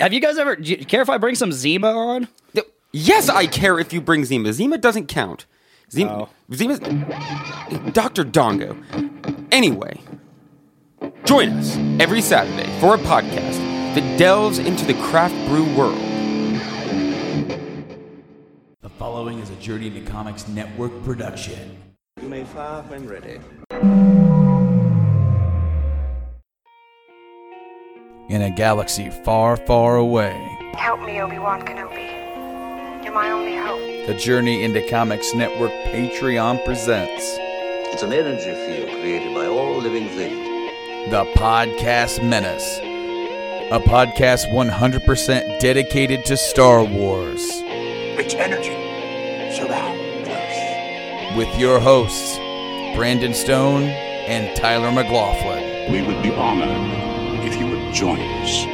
have you guys ever? Do you care if I bring some Zima on? Yes, I care if you bring Zima. Zima doesn't count. Oh. Zima, Oh. Zima's Dr. Dongo. Anyway, join us every Saturday for a podcast that delves into the craft brew world. The following is a Journey into Comics Network production. You may fire when ready. In a galaxy far, far away, Help me, Obi-Wan Kenobi. You're my only hope. the Journey into Comics Network Patreon presents It's an energy field created by all living things. The Podcast Menace, a podcast 100% dedicated to Star Wars, Rich energy. Surround us. with your hosts, Brandon Stone and Tyler McLaughlin. We would be honored if you would join us.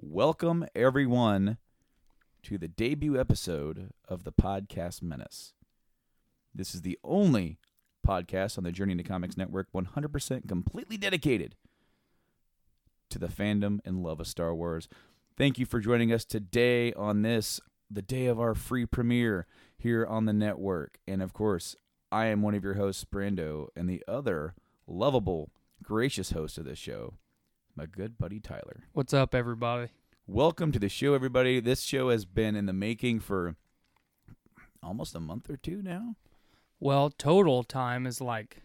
Welcome, everyone, to the debut episode of the Podcast Menace. This is the only podcast on the Journey into Comics Network 100% completely dedicated to the fandom and love of Star Wars. Thank you for joining us today on this, the day of our free premiere here on the network. And of course, I am one of your hosts, Brando, and the other lovable, gracious host of this show, my good buddy Tyler. What's up, everybody? Welcome to the show, everybody. This show has been in the making for almost a month or two now. Well, total time is like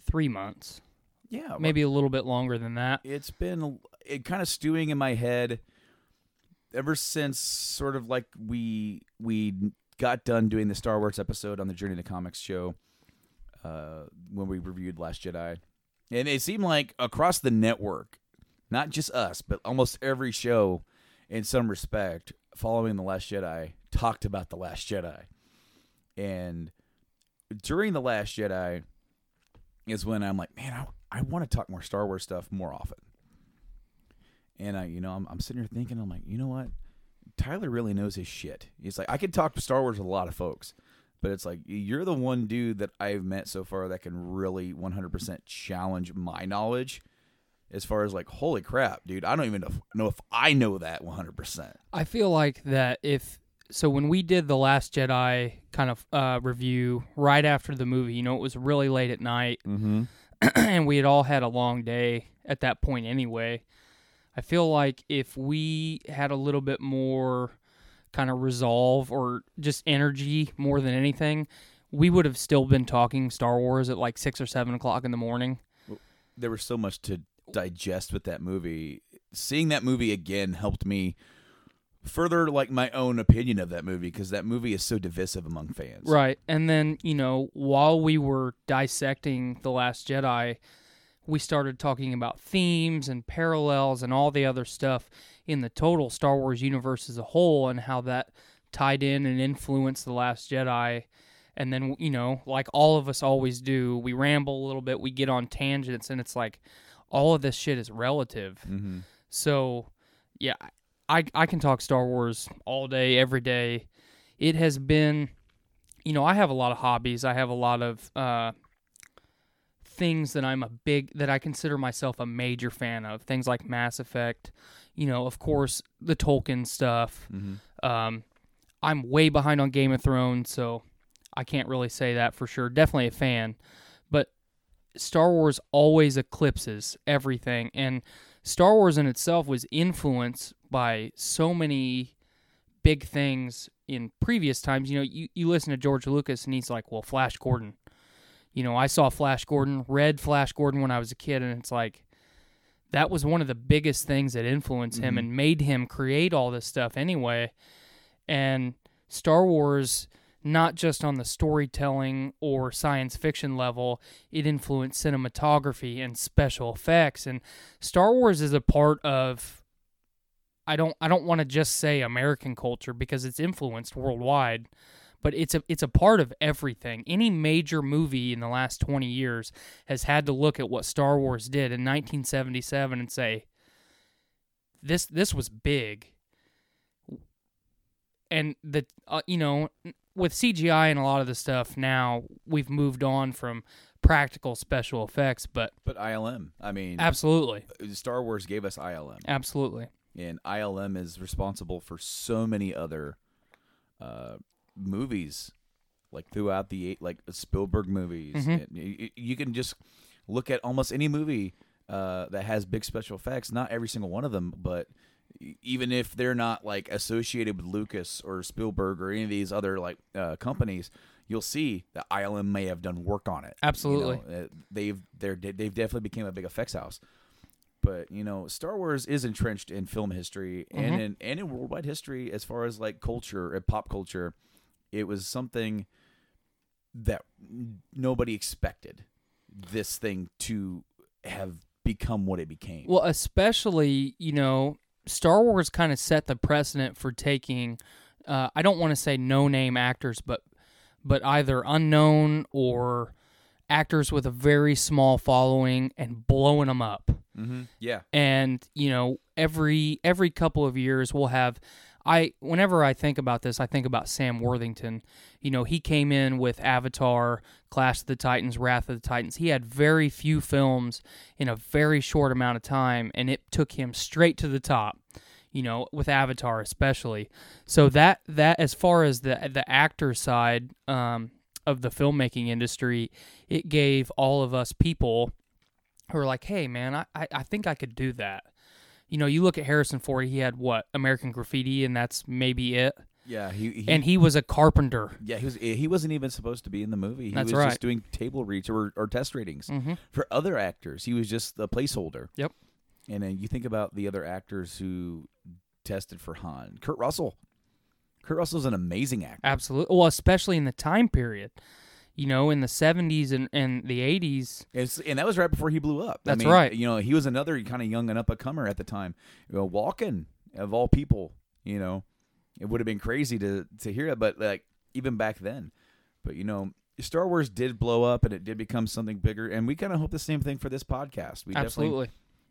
three months, Yeah, maybe a little bit longer than that. it's been it kind of stewing in my head ever since sort of like we we got done doing the Star Wars episode on the Journey to Comics show uh, when we reviewed Last Jedi, and it seemed like across the network, not just us, but almost every show, in some respect, following the Last Jedi, talked about the Last Jedi, and during the Last Jedi is when I'm like, man, I, I want to talk more Star Wars stuff more often. And I, you know, I'm, I'm sitting here thinking, I'm like, you know what? Tyler really knows his shit. He's like, I could talk Star Wars with a lot of folks, but it's like you're the one dude that I've met so far that can really 100% challenge my knowledge. As far as like, holy crap, dude, I don't even know if, know if I know that 100%. I feel like that if so, when we did the Last Jedi kind of uh, review right after the movie, you know, it was really late at night, Mm-hmm. and we had all had a long day at that point anyway. I feel like if we had a little bit more kind of resolve or just energy more than anything, we would have still been talking Star Wars at like six or seven o'clock in the morning. there was so much to digest with that movie. Seeing that movie again helped me further like my own opinion of that movie because that movie is so divisive among fans. Right. And then, you know, while we were dissecting The Last Jedi, we started talking about themes and parallels and all the other stuff in the total Star Wars universe as a whole and how that tied in and influenced The Last Jedi. And then, you know, like all of us always do, we ramble a little bit, we get on tangents, and it's like all of this shit is relative. Mm-hmm. So, yeah, I I can talk Star Wars all day, every day. It has been, you know, I have a lot of hobbies. I have a lot of uh, things that I'm a big that I consider myself a major fan of. Things like Mass Effect, you know, of course, the Tolkien stuff. Mm-hmm. Um, I'm way behind on Game of Thrones, so I can't really say that for sure. Definitely a fan, but Star Wars always eclipses everything, and Star Wars in itself was influenced by so many big things in previous times. You know, you, you listen to George Lucas, and he's like, "Well, Flash Gordon." You know, I saw Flash Gordon, read Flash Gordon when I was a kid, and it's like that was one of the biggest things that influenced him mm-hmm. and made him create all this stuff anyway. and Star Wars not just on the storytelling or science fiction level, it influenced cinematography and special effects and Star Wars is a part of I don't I don't want to just say American culture because it's influenced worldwide, but it's a it's a part of everything. Any major movie in the last 20 years has had to look at what Star Wars did in 1977 and say this this was big. And the uh, you know with CGI and a lot of the stuff now we've moved on from practical special effects, but But ILM, I mean, absolutely, Star Wars gave us ILM, absolutely. and ILM is responsible for so many other uh, movies, like throughout the eight, like Spielberg movies. Mm-hmm. You, you can just look at almost any movie uh, that has big special effects. Not every single one of them, but even if they're not like associated with Lucas or Spielberg or any of these other like uh, companies. You'll see that ILM may have done work on it. You Absolutely. know, uh, they've they're they've definitely became a big effects house but you know star wars is entrenched in film history and in and in worldwide history as far as like culture and pop culture it was something that nobody expected this thing to have become what it became Well, especially, you know, Star Wars kind of set the precedent for taking uh, I don't want to say no name actors, but but either unknown or actors with a very small following and blowing them up. mm-hmm. yeah and you know every every couple of years we'll have I whenever I think about this I think about Sam Worthington. You know he came in with Avatar Clash of the Titans Wrath of the Titans. He had very few films in a very short amount of time and it took him straight to the top you know with Avatar especially. So that that as far as the the actor side um of the filmmaking industry it gave all of us people who are like, hey, man, I, I, I think I could do that. You know, you look at Harrison Ford, he had what? American Graffiti, and that's maybe it. yeah he, he And he was a carpenter. yeah he was he wasn't even supposed to be in the movie he That's was right. just doing table reads or, or test ratings Mhm. for other actors he was just the placeholder Yep. And then you think about the other actors who tested for Han. Kurt Russell. Kurt Russell's an amazing actor. Absolutely. Well, especially in the time period. You know, in the 70s and, and the 80s. It's, and that was right before he blew up. I That's mean, right. You know, he was another kind of young and up and comer at the time. You know, Walken, of all people, you know, it would have been crazy to to hear it, but like even back then. But you know, Star Wars did blow up and it did become something bigger, and we kind of hope the same thing for this podcast. We definitely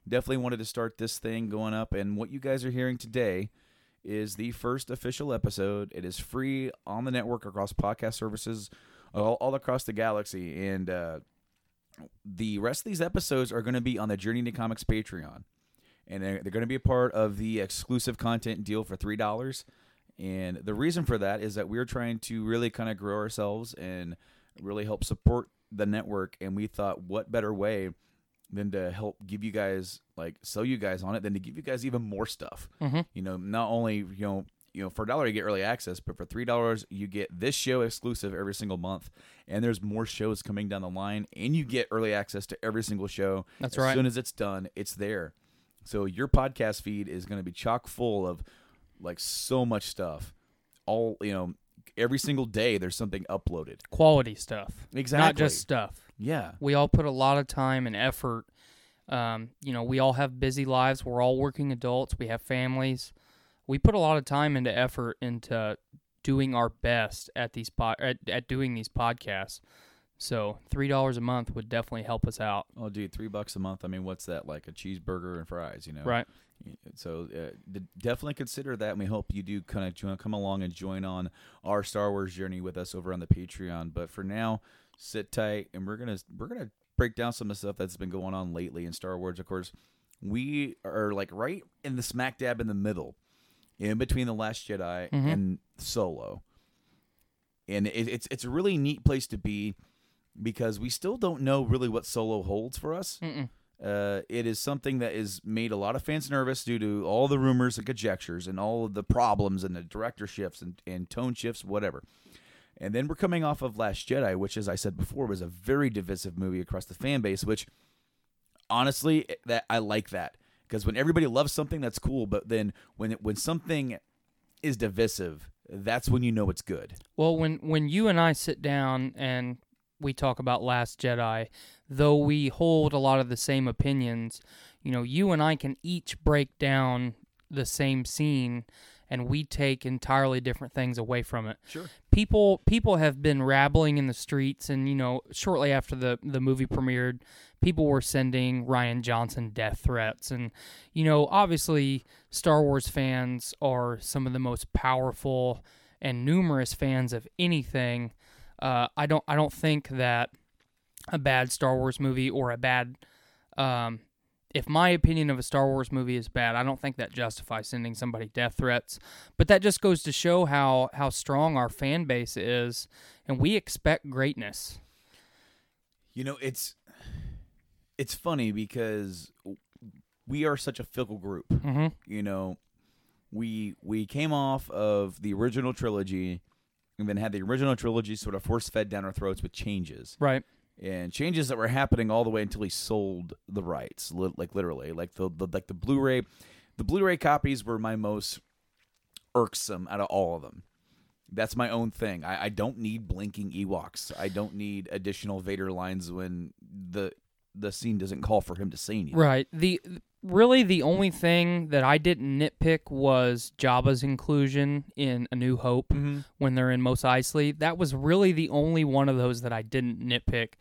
definitely wanted to start this thing going up and what you guys are hearing today is the first official episode it is free on the network across podcast services all, all across the galaxy and uh, the rest of these episodes are going to be on the journey to comics patreon. And they're, they're going to be a part of the exclusive content deal for three dollars. And the reason for that is that we're trying to really kind of grow ourselves and really help support the network and we thought what better way than to help give you guys like sell you guys on it than to give you guys even more stuff. Mhm. you know not only you know you know for a dollar you get early access but for three dollars you get this show exclusive every single month and there's more shows coming down the line and you get early access to every single show That's as right. As soon as it's done it's there so your podcast feed is going to be chock full of like so much stuff all you know every single day there's something uploaded Quality stuff. Exactly. Not just stuff. yeah We all put a lot of time and effort. Um, you know, we all have busy lives. We're all working adults. We have families. We put a lot of time into effort into doing our best at these po- at, at doing these podcasts. So three dollars a month would definitely help us out. oh dude three bucks a month i mean what's that like a cheeseburger and fries you know Right. So uh, definitely consider that, and we hope you do kind of come along and join on our Star Wars journey with us over on the Patreon. But for now, sit tight, and we're gonna we're gonna break down some of the stuff that's been going on lately in Star Wars. Of course, we are like right in the smack dab in the middle, in between the Last Jedi and Solo, and it, it's it's a really neat place to be because we still don't know really what Solo holds for us. Uh, it is something that has made a lot of fans nervous due to all the rumors and conjectures and all of the problems and the director shifts and, and tone shifts, whatever. And then we're coming off of Last Jedi, which, as I said before, was a very divisive movie across the fan base. Which, honestly, that I like that because when everybody loves something, that's cool. But then when when something is divisive, that's when you know it's good. Well, when when you and I sit down and we talk about Last Jedi, though we hold a lot of the same opinions, you know, you and I can each break down the same scene and we take entirely different things away from it. Sure. People people have been rabbling in the streets and you know, shortly after the the movie premiered, people were sending Rian Johnson death threats and you know, obviously Star Wars fans are some of the most powerful and numerous fans of anything. Uh, I don't I don't think that a bad Star Wars movie or a bad um, if my opinion of a Star Wars movie is bad, I don't think that justifies sending somebody death threats. But that just goes to show how how strong our fan base is, and we expect greatness. You know, it's it's funny because we are such a fickle group. Mm-hmm. You know, we we came off of the original trilogy and then had the original trilogy sort of force fed down our throats with changes. Right. And changes that were happening all the way until he sold the rights, li- like literally, like the, the like the Blu-ray, the Blu-ray copies were my most irksome out of all of them. That's my own thing. I, I don't need blinking Ewoks. I don't need additional Vader lines when the the scene doesn't call for him to say anything. Right. The really the only thing that I didn't nitpick was Jabba's inclusion in A New Hope when they're in Mos Eisley. That was really the only one of those that I didn't nitpick.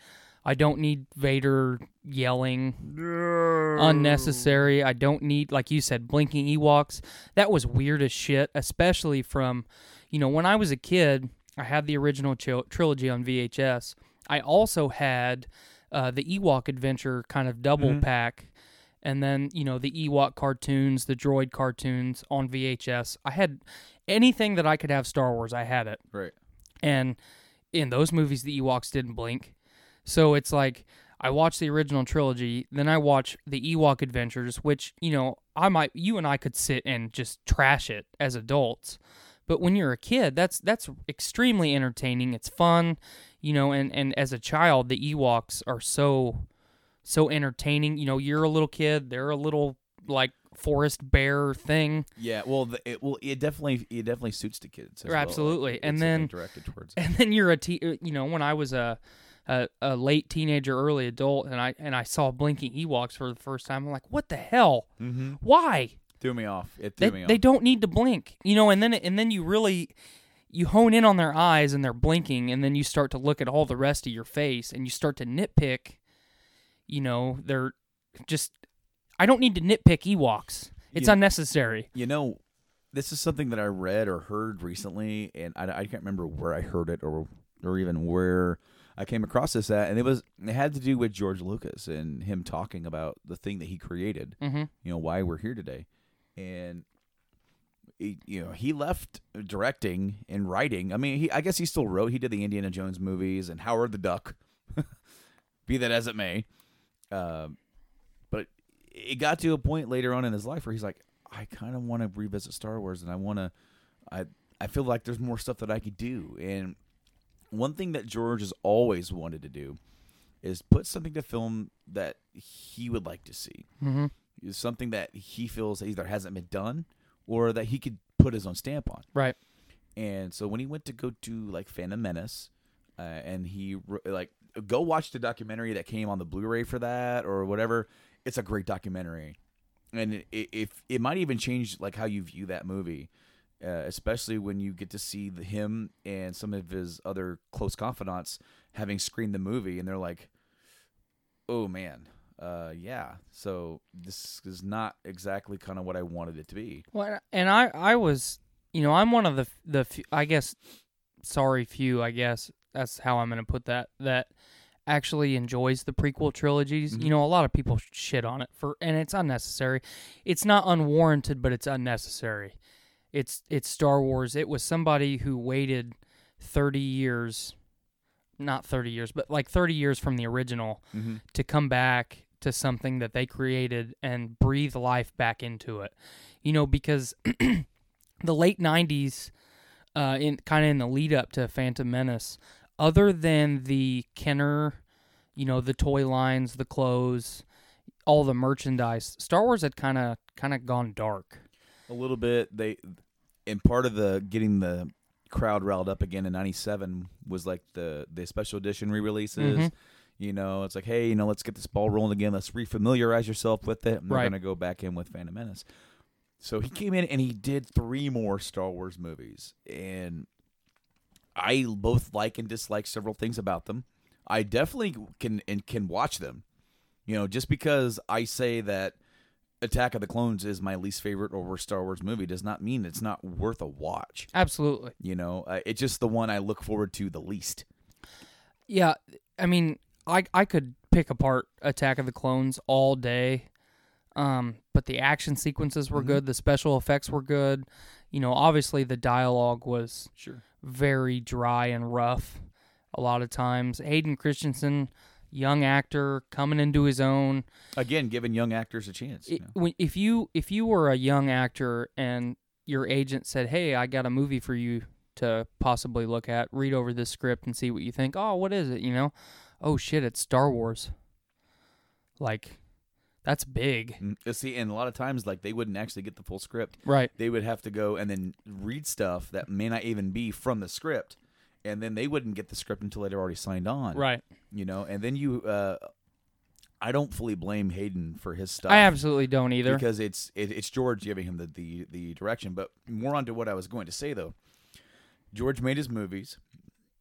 I don't need Vader yelling unnecessary. I don't need, like you said, blinking Ewoks. That was weird as shit, especially from, you know, when I was a kid, I had the original tri- trilogy on VHS. I also had uh, the Ewok Adventure kind of double pack, and then you know the Ewok cartoons, the droid cartoons on VHS. I had anything that I could have Star Wars. I had it, Right. and in those movies, the Ewoks didn't blink. So it's like I watch the original trilogy, then I watch the Ewok Adventures, which you know I might, you and I could sit and just trash it as adults. But when you're a kid, that's that's extremely entertaining. It's fun, you know, and and as a child, the Ewoks are so so entertaining. You know, you're a little kid, they're a little like forest bear thing. Yeah. Well, the, it well it definitely it definitely suits the kids. well. Absolutely. Like, And it's, I think, then- directed towards. and then you're a te- uh, you know when I was a, a a late teenager, early adult, and I and I saw blinking Ewoks for the first time. I'm like, what the hell? mm-hmm. Why? Threw me off. It threw They me off. they don't need to blink, you know. And then and then you really you hone in on their eyes and they're blinking, and then you start to look at all the rest of your face, and you start to nitpick. You know, they're just. I don't need to nitpick Ewoks. It's You- unnecessary. You know, this is something that I read or heard recently, and I, I can't remember where I heard it or or even where I came across this at, and it was it had to do with George Lucas and him talking about the thing that he created. Mm-hmm. You know why we're here today, and he, you know he left directing and writing. I mean, he I guess he still wrote. He did the Indiana Jones movies and Howard the Duck. Be that as it may, um, but it got to a point later on in his life where he's like, I kind of want to revisit Star Wars, and I want to, I I feel like there's more stuff that I could do. And one thing that George has always wanted to do is put something to film that he would like to see. Mm-hmm. Something that he feels either hasn't been done or that he could put his own stamp on. Right. And so when he went to go to like Phantom Menace, uh, and he like go watch the documentary that came on the Blu-ray for that or whatever. It's a great documentary, and it, if it might even change like how you view that movie, uh, especially when you get to see the, him and some of his other close confidants having screened the movie, and they're like, "Oh man." Uh yeah, so this is not exactly kind of what I wanted it to be. Well, and I, I was, you know, I'm one of the the few, I guess, sorry few, I guess that's how I'm going to put that. That actually enjoys the prequel trilogies. You know, a lot of people shit on it for, and it's unnecessary. It's not unwarranted, but it's unnecessary. It's it's Star Wars. It was somebody who waited thirty years, not thirty years, but like thirty years from the original to come back to something that they created and breathe life back into it. You know, because the late '90s, uh, in kind of in the lead up to Phantom Menace, other than the Kenner, you know, the toy lines, the clothes, all the merchandise, Star Wars had kind of kind of gone dark. a little bit they and part of the getting the crowd riled up again in '97 was like the the special edition re-releases. Mhm. You know, it's like, hey, you know, let's get this ball rolling again. Let's refamiliarize yourself with it. And Right. going to go back in with Phantom Menace. So he came in and he did three more Star Wars movies, and I both like and dislike several things about them. I definitely can and can watch them. You know, just because I say that Attack of the Clones is my least favorite or worst Star Wars movie does not mean it's not worth a watch. Absolutely. You know, uh, it's just the one I look forward to the least. Yeah, I mean, I I could pick apart Attack of the Clones all day. Um, but the action sequences were good, the special effects were good. You know, obviously the dialogue was Sure. Very dry and rough a lot of times. Hayden Christensen, young actor coming into his own. Again, giving young actors a chance. You know? if you if you were a young actor and your agent said, "Hey, I got a movie for you to possibly look at. Read over this script and see what you think." Oh, what is it? You know? Oh shit, it's Star Wars. Like, that's big, Mm, uh, See, and a lot of times, like they wouldn't actually get the full script. right? They would have to go and then read stuff that may not even be from the script, and then they wouldn't get the script until they'd already signed on. Right. You know, and then you. Uh, I don't fully blame Hayden for his stuff. I absolutely don't either. because it's it, it's George giving him the, the the direction. But more onto what I was going to say though. George made his movies,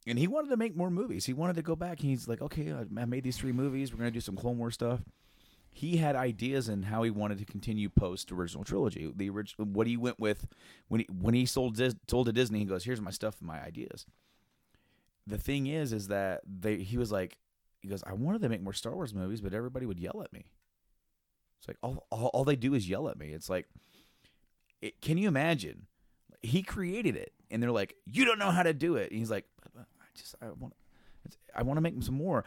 and he wanted to make more movies. He wanted to go back. And he's like, okay, I I made these three movies. We're gonna do some Clone War stuff. He had ideas in how he wanted to continue post original trilogy. The original what he went with when he when he sold sold to Disney. He goes, here's my stuff and my ideas. The thing is, is that they he was like, he goes, I wanted to make more Star Wars movies, but everybody would yell at me. It's like all, all, all they do is yell at me. It's like, it, can you imagine? He created it, and they're like, "You don't know how to do it." And he's like, "I just I want, I want to make some more."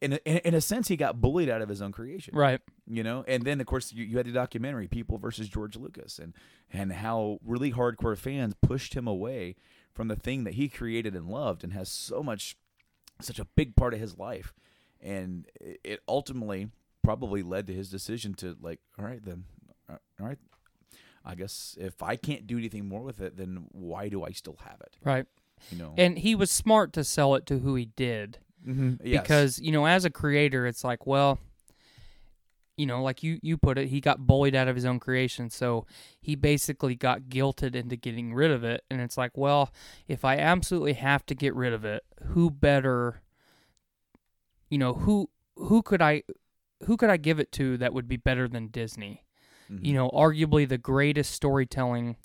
In a, in, a- in a sense, he got bullied out of his own creation, right. You know. And then, of course, you, you had the documentary "People versus George Lucas," and and how really hardcore fans pushed him away from the thing that he created and loved, and has so much, such a big part of his life, and it, it ultimately probably led to his decision to like, all right, then, uh, all right, I guess if I can't do anything more with it, then why do I still have it? Right. You know, And he was smart to sell it to who he did. Yes. because you know as a creator it's like well you know like you you put it he got bullied out of his own creation so he basically got guilted into getting rid of it and it's like well if i absolutely have to get rid of it who better you know who who could i who could i give it to that would be better than disney Mm-hmm. you know arguably the greatest storytelling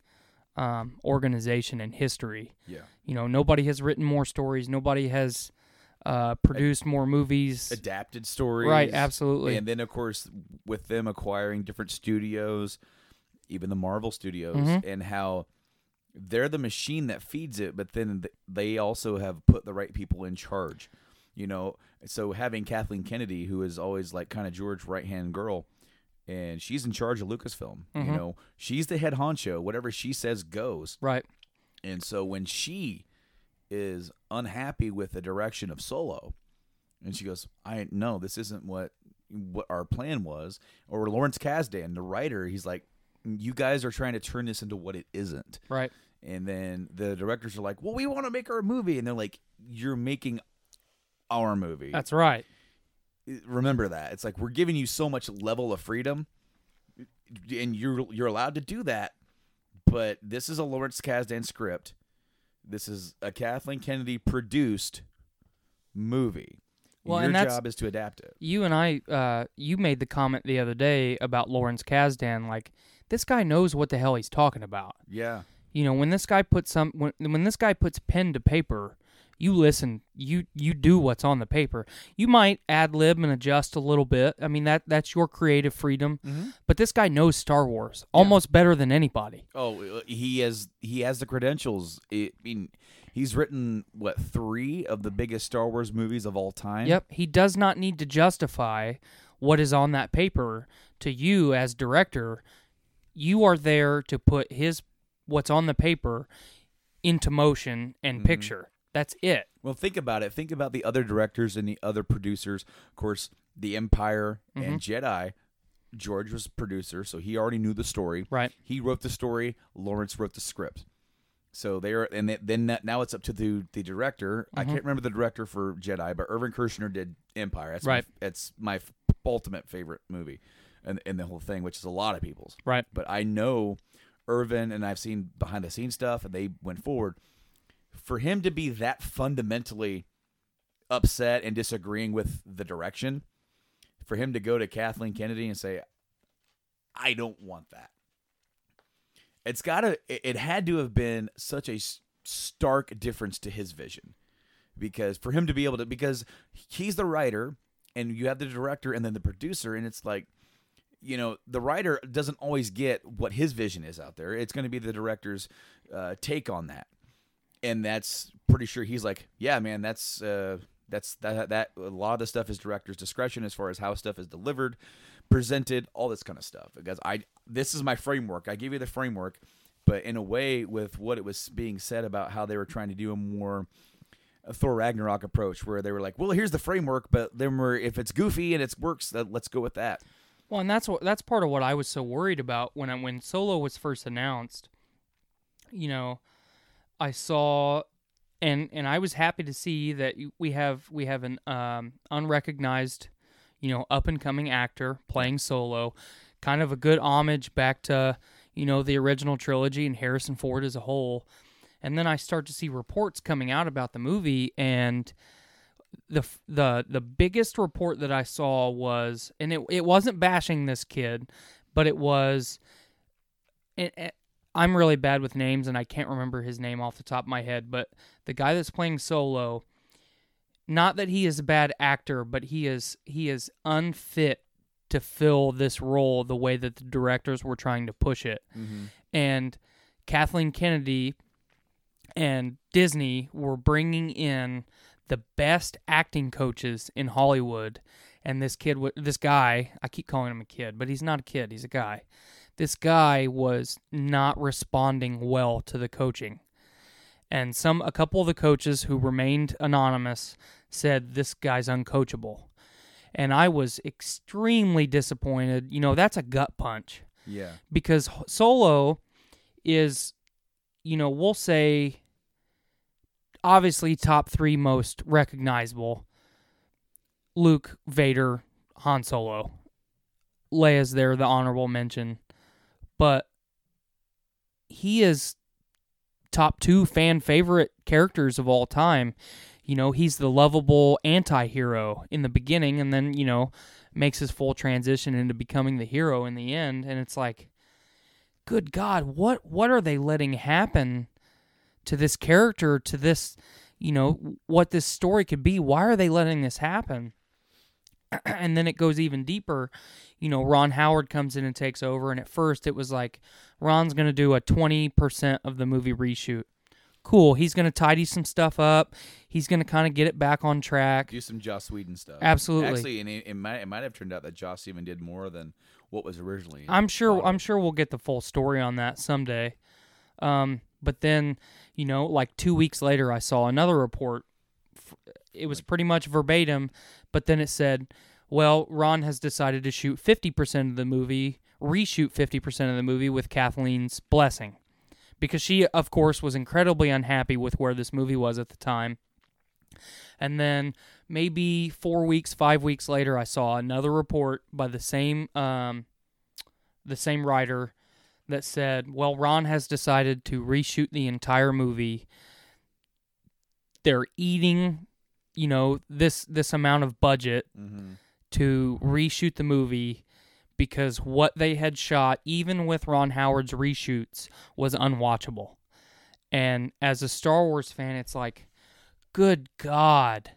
um, organization in history yeah, you know nobody has written more stories nobody has uh, produced more movies adapted stories, Right, absolutely. And then, of course, with them acquiring different studios, even the Marvel Studios, Mhm. and how they're the machine that feeds it, but then th- they also have put the right people in charge. You know, so having Kathleen Kennedy, who is always like kind of George right hand girl, and she's in charge of Lucasfilm. You Mhm. know, she's the head honcho. Whatever she says goes. right And so when she is unhappy with the direction of Solo, and she goes, "I no, this isn't what what our plan was." Or Lawrence Kasdan, the writer, he's like, "You guys are trying to turn this into what it isn't." right And then the directors are like, "Well, we want to make our movie," and they're like, "You're making our movie." that's right Remember that. It's like we're giving you so much level of freedom, and you're you're allowed to do that. But this is a Lawrence Kasdan script. This is a Kathleen Kennedy produced movie. Well, Your job is to adapt it. you and i uh, you made the comment the other day about lawrence kasdan like this guy knows what the hell he's talking about Yeah. you know when this guy puts some when, when this guy puts pen to paper you listen you you do what's on the paper you might ad lib and adjust a little bit i mean that that's your creative freedom but this guy knows star wars almost better than anybody Oh, uh, he has he has the credentials. I mean, he's written what three of the biggest Star Wars movies of all time. Yep, he does not need to justify what is on that paper to you as director. You are there to put his what's on the paper into motion and picture. That's it. Well, think about it. Think about the other directors and the other producers. Of course, The Empire and Jedi. George was producer, so he already knew the story. Right. He wrote the story. Lawrence wrote the script. So they're and they, then that, now it's up to the the director. I Mm-hmm. can't remember the director for Jedi, but Irvin Kershner did Empire. That's Right. My, it's my f- ultimate favorite movie, and in the whole thing, which is a lot of people's. Right. But I know Irvin, and I've seen behind the scenes stuff, and they went forward. For him to be that fundamentally upset and disagreeing with the direction, for him to go to Kathleen Kennedy and say, "I don't want that." It's gotta. It it had to have been such a stark difference to his vision, because for him to be able to, because he's the writer, and you have the director, and then the producer, and it's like, you know, the writer doesn't always get what his vision is out there. It's going to be the director's uh, take on that, and that's pretty sure he's like, yeah, man, that's uh, that's that that a lot of the stuff is director's discretion as far as how stuff is delivered, presented, all this kind of stuff. Because I this is my framework. I give you the framework, but in a way, with what it was being said about how they were trying to do a more Thor Ragnarok approach, where they were like, well, here's the framework, but then we're if it's goofy and it works, let's go with that. Well, and that's what that's part of what I was so worried about when I, when Solo was first announced. You know, I saw, and and I was happy to see that we have we have an um, unrecognized, you know, up and coming actor playing Solo, kind of a good homage back to you know the original trilogy and Harrison Ford as a whole. And then I start to see reports coming out about the movie and the the the biggest report that I saw was, and it it wasn't bashing this kid, but it was. It- I'm really bad with names, and I can't remember his name off the top of my head. But the guy that's playing Solo, not that he is a bad actor, but he is he is unfit to fill this role the way that the directors were trying to push it. Mm-hmm. And Kathleen Kennedy and Disney were bringing in the best acting coaches in Hollywood. And this kid, this guy, I keep calling him a kid, but he's not a kid, he's a guy. This guy was not responding well to the coaching. And some, a couple of the coaches who remained anonymous said this guy's uncoachable. And I was extremely disappointed. You know, that's a gut punch Yeah. because Solo is, you know, we'll say obviously top three most recognizable Luke, Vader, Han Solo. Leia's there, the honorable mention. But he is top two fan favorite characters of all time. You know, he's the lovable anti hero in the beginning and then, you know, makes his full transition into becoming the hero in the end. And it's like, good God, what what are they letting happen to this character, to this, you know, what this story could be? Why are they letting this happen? and then it goes even deeper. You know, Ron Howard comes in and takes over, and at first it was like Ron's going to do a 20% of the movie reshoot. Cool. He's going to tidy some stuff up. He's going to kind of get it back on track. Do some Joss Whedon stuff. Absolutely. Actually, and it, it might it might have turned out that Joss even did more than what was originally. I'm sure. thought I'm sure we'll get the full story on that someday. Um, but then, you know, like two weeks later, I saw another report. It was pretty much verbatim, but then it said, "Well, Ron has decided to shoot 50% of the movie, reshoot 50% of the movie with Kathleen's blessing, because she, of course, was incredibly unhappy with where this movie was at the time." And then maybe four weeks, five weeks later, I saw another report by the same um, the same writer that said, "Well, Ron has decided to reshoot the entire movie. They're eating, you know, this this amount of budget mm-hmm. to reshoot the movie because what they had shot, even with Ron Howard's reshoots, was unwatchable." And as a Star Wars fan, it's like, good God.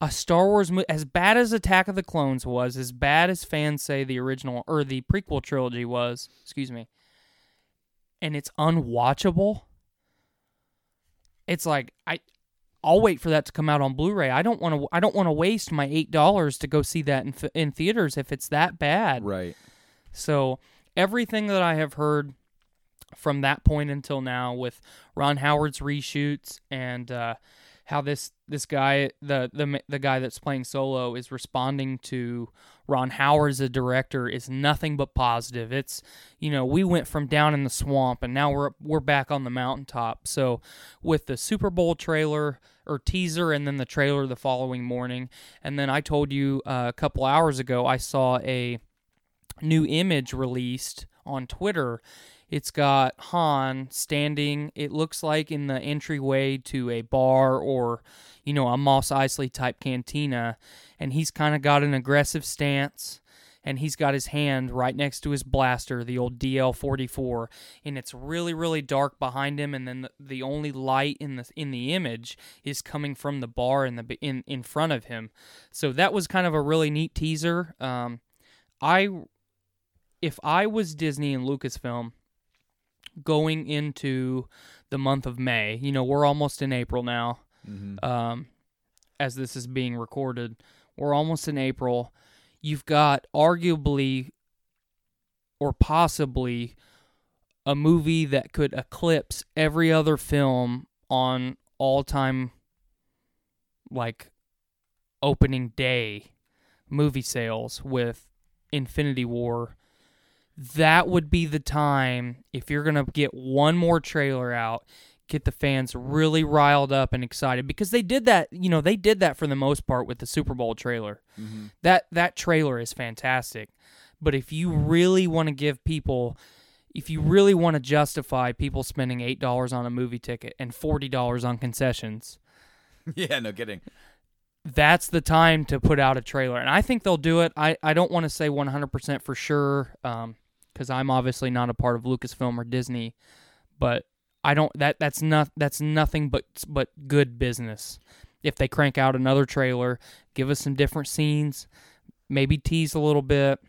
A Star Wars movie, as bad as Attack of the Clones was, as bad as fans say the original or the prequel trilogy was, excuse me, and it's unwatchable. It's like I, I'll wait for that to come out on Blu-ray. I don't want to. I don't want to waste my eight dollars to go see that in in theaters if it's that bad. right. So everything that I have heard from that point until now, with Ron Howard's reshoots and uh, how this this guy, the the the guy that's playing Solo, is responding to Ron Howard as a director is nothing but positive. It's you know we went from down in the swamp and now we're we're back on the mountaintop. So with the Super Bowl trailer or teaser and then the trailer the following morning, and then I told you uh, a couple hours ago I saw a new image released on Twitter. It's got Han standing, it looks like in the entryway to a bar or, you know, a Mos Eisley type cantina. And he's kind of got an aggressive stance. And he's got his hand right next to his blaster, the old DL 44. And it's really, really dark behind him. And then the, the only light in the in the image is coming from the bar in the in, in front of him. So that was kind of a really neat teaser. Um, I if I was Disney and Lucasfilm going into the month of May, you know, we're almost in April now. Um, as this is being recorded, we're almost in April. You've got arguably or possibly a movie that could eclipse every other film on all time like opening day movie sales with Infinity War. That would be the time if you're going to get one more trailer out get the fans really riled up and excited because they did that you know they did that for the most part with the Super Bowl trailer mm-hmm. that that trailer is fantastic but if you really want to give people if you really want to justify people spending $8 on a movie ticket and $40 on concessions yeah, no kidding. that's the time to put out a trailer. And I think they'll do it. I, I don't want to say 100% for sure um, because I'm obviously not a part of Lucasfilm or Disney, but I don't that that's not that's nothing but but good business. If they crank out another trailer, give us some different scenes, maybe tease a little bit,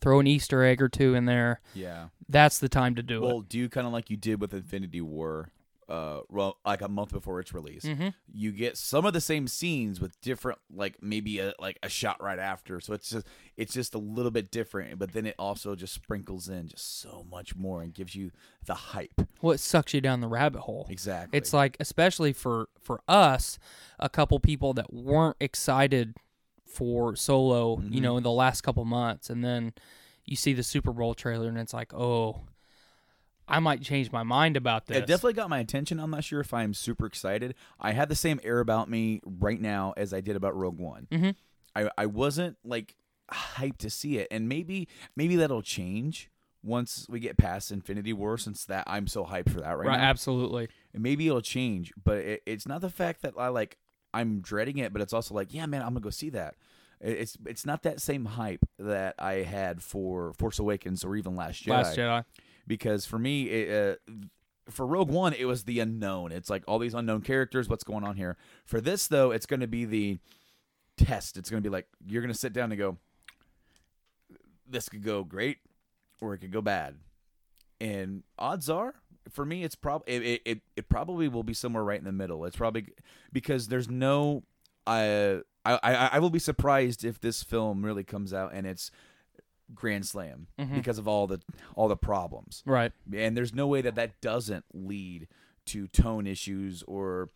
throw an Easter egg or two in there. Yeah. That's the time to do Well, it. Well, do kind of like you did with Infinity War, uh, well, like a month before its release. Mm-hmm. You get some of the same scenes with different, like maybe a like a shot right after. So it's just it's just a little bit different, but then it also just sprinkles in just so much more and gives you the hype. Well, it sucks you down the rabbit hole. Exactly. It's like, especially for for us, a couple people that weren't excited for Solo, Mm-hmm. you know, in the last couple months, and then you see the Super Bowl trailer, and it's like, oh, I might change my mind about this. It definitely got my attention. I'm not sure if I'm super excited. I had the same air about me right now as I did about Rogue One. Mhm. I I wasn't like hyped to see it, and maybe maybe that'll change once we get past Infinity War, since that I'm so hyped for that right, right? now. Absolutely. And maybe it'll change, but it, it's not the fact that I like I'm dreading it, but it's also like, yeah, man, I'm gonna go see that. It's it's not that same hype that I had for Force Awakens or even Last Jedi Last Jedi. Because for me, it, uh, for Rogue One, it was the unknown. It's like all these unknown characters. What's going on here? For this, though, it's going to be the test. It's going to be like you're going to sit down and go, "This could go great, or it could go bad." And odds are, for me, it's probably it, it it probably will be somewhere right in the middle. It's probably because there's no. I I I I will be surprised if this film really comes out and it's grand slam because of all the all the problems. Right. and there's no way that that doesn't lead to tone issues or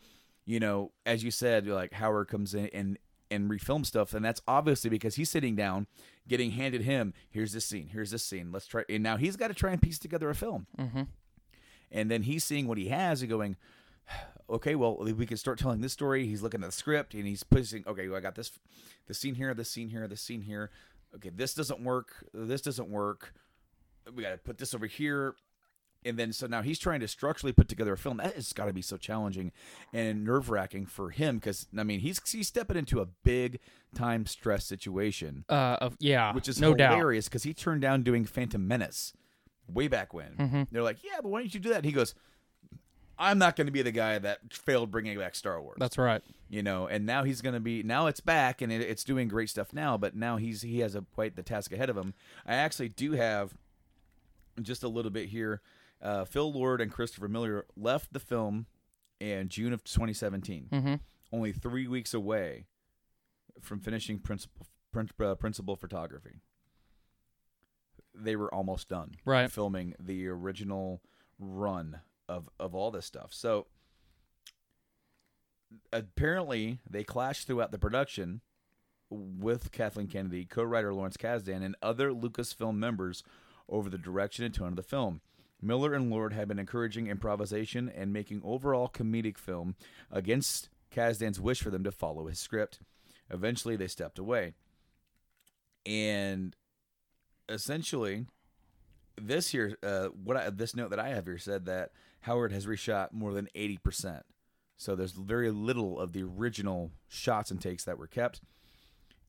you know as you said like howard comes in and and refilm stuff. And that's obviously because he's sitting down getting handed him here's this scene here's this scene let's try and now he's got to try and piece together a film. Mhm. and then he's seeing what he has and going okay well we can start telling this story. He's looking at the script and he's pushing okay well, i got this this scene here this scene here this scene here okay this doesn't work this doesn't work we got to put this over here and then so now he's trying to structurally put together a film that has got to be so challenging and nerve-wracking for him because i mean he's he's stepping into a big time stress situation Uh, of, yeah. which is no doubt. hilarious because he turned down doing phantom menace way back when Mm-hmm. they're like yeah but why don't you do that and he goes i'm not going to be the guy that failed bringing back star wars That's right. you know and now he's going to be now it's back and it, it's doing great stuff now but now he's he has a quite the task ahead of him i actually do have just a little bit here uh, phil lord and christopher miller left the film in june of 2017 Mm-hmm. only three weeks away from finishing principal prin- uh, principal photography they were almost done Right. filming the original run of of all this stuff so apparently they clashed throughout the production with Kathleen Kennedy, co-writer Lawrence Kasdan, and other Lucasfilm members over the direction and tone of the film. Miller and Lord had been encouraging improvisation and making overall comedic film against Kasdan's wish for them to follow his script. Eventually, they stepped away. And essentially, this here, uh, what I, this note that I have here said that Howard has reshot more than eighty percent. So there's very little of the original shots and takes that were kept.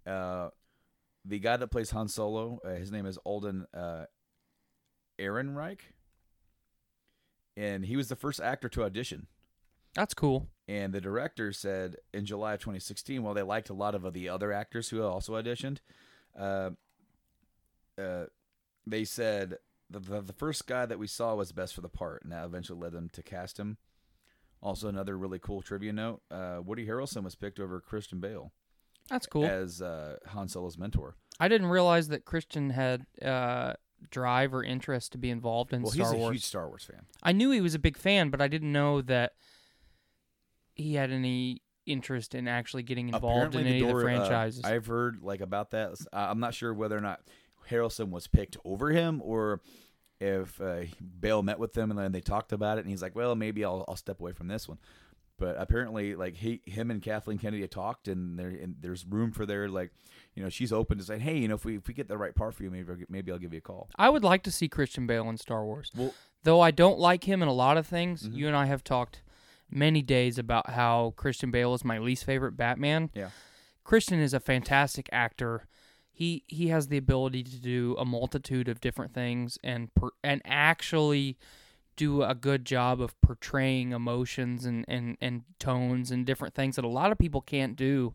Uh, the guy that plays Han Solo, uh, his name is Alden uh, Ehrenreich, and he was the first actor to audition. That's cool. And the director said in July of 2016, while they liked a lot of the other actors who also auditioned, uh, uh, they said the, the the first guy that we saw was best for the part, and that eventually led them to cast him. Also, another really cool trivia note: uh, Woody Harrelson was picked over Christian Bale That's cool. as uh, Han Solo's mentor. I didn't realize that Christian had uh, drive or interest to be involved in well, Star he's a huge Star Wars fan. I knew he was a big fan, but I didn't know that he had any interest in actually getting involved in any the of door, the uh, franchises. I've heard like about that. I'm not sure whether or not Harrelson was picked over him or if uh, Bale met with them and then they talked about it and he's like, well, maybe I'll I'll step away from this one. But apparently, like he, him and Kathleen Kennedy talked, and there, and there's room for their like, you know, she's open to saying, hey, you know, if we if we get the right part for you, maybe I'll, maybe I'll give you a call. I would like to see Christian Bale in Star Wars. Well- Though I don't like him in a lot of things, Mm-hmm. you and I have talked many days about how Christian Bale is my least favorite Batman. Yeah. Christian is a fantastic actor. He he has the ability to do a multitude of different things and per, and actually do a good job of portraying emotions and, and, and tones and different things that a lot of people can't do.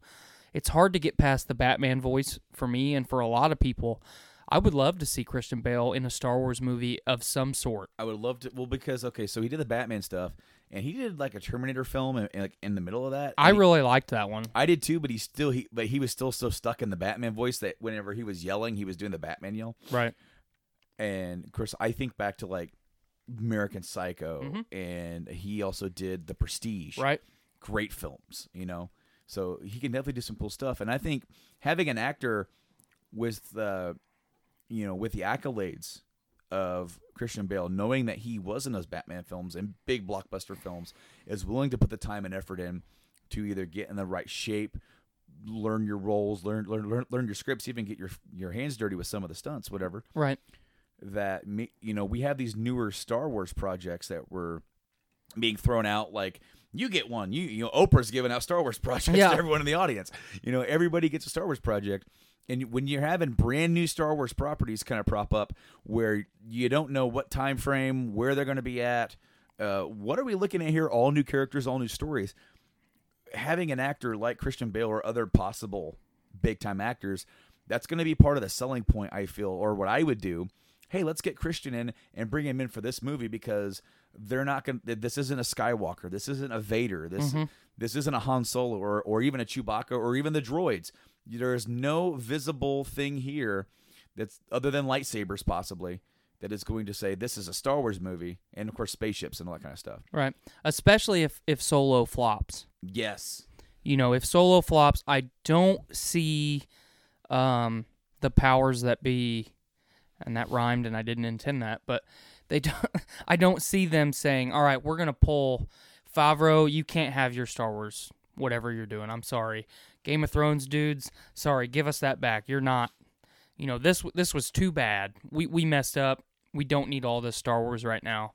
It's hard to get past the Batman voice for me and for a lot of people. I would love to see Christian Bale in a Star Wars movie of some sort. I would love to. Well, because okay, so he did the Batman stuff, and he did like a Terminator film, and, and, like in the middle of that, I he- really liked that one. I did too, but he still he but he was still so stuck in the Batman voice that whenever he was yelling, he was doing the Batman yell. Right. And of course, I think back to like American Psycho, and he also did The Prestige. Mm-hmm. Right. Great films, you know. So he can definitely do some cool stuff, and I think having an actor with the, you know, with the accolades of Christian Bale, knowing that he was in those Batman films and big blockbuster films, is willing to put the time and effort in to either get in the right shape, learn your roles, learn learn learn, learn your scripts, even get your your hands dirty with some of the stunts, whatever Right. that me, you know we have these newer Star Wars projects that were being thrown out like you get one you you know Oprah's giving out Star Wars projects Yeah. to everyone in the audience you know everybody gets a Star Wars project and when you're having brand new Star Wars properties kind of prop up where you don't know what time frame where they're going to be at uh, what are we looking at here all new characters all new stories having an actor like Christian Bale or other possible big time actors, that's going to be part of the selling point, I feel, or what I would do. Hey, let's get Christian in and bring him in for this movie because they're not going. to This isn't a Skywalker. This isn't a Vader. This this isn't a Han Solo or or even a Chewbacca or even the droids. There is no visible thing here that's other than lightsabers, possibly, that is going to say this is a Star Wars movie, and of course spaceships and all that kind of stuff. Right. Especially if if Solo flops. Yes. You know, if Solo flops, I don't see um the powers that be and that rhymed and I didn't intend that, but they don't I don't see them saying, "All right, we're going to pull Favreau, you can't have your Star Wars whatever you're doing. I'm sorry. Game of Thrones dudes, sorry, give us that back. You're not you know, this this was too bad. We we messed up. We don't need all this Star Wars right now.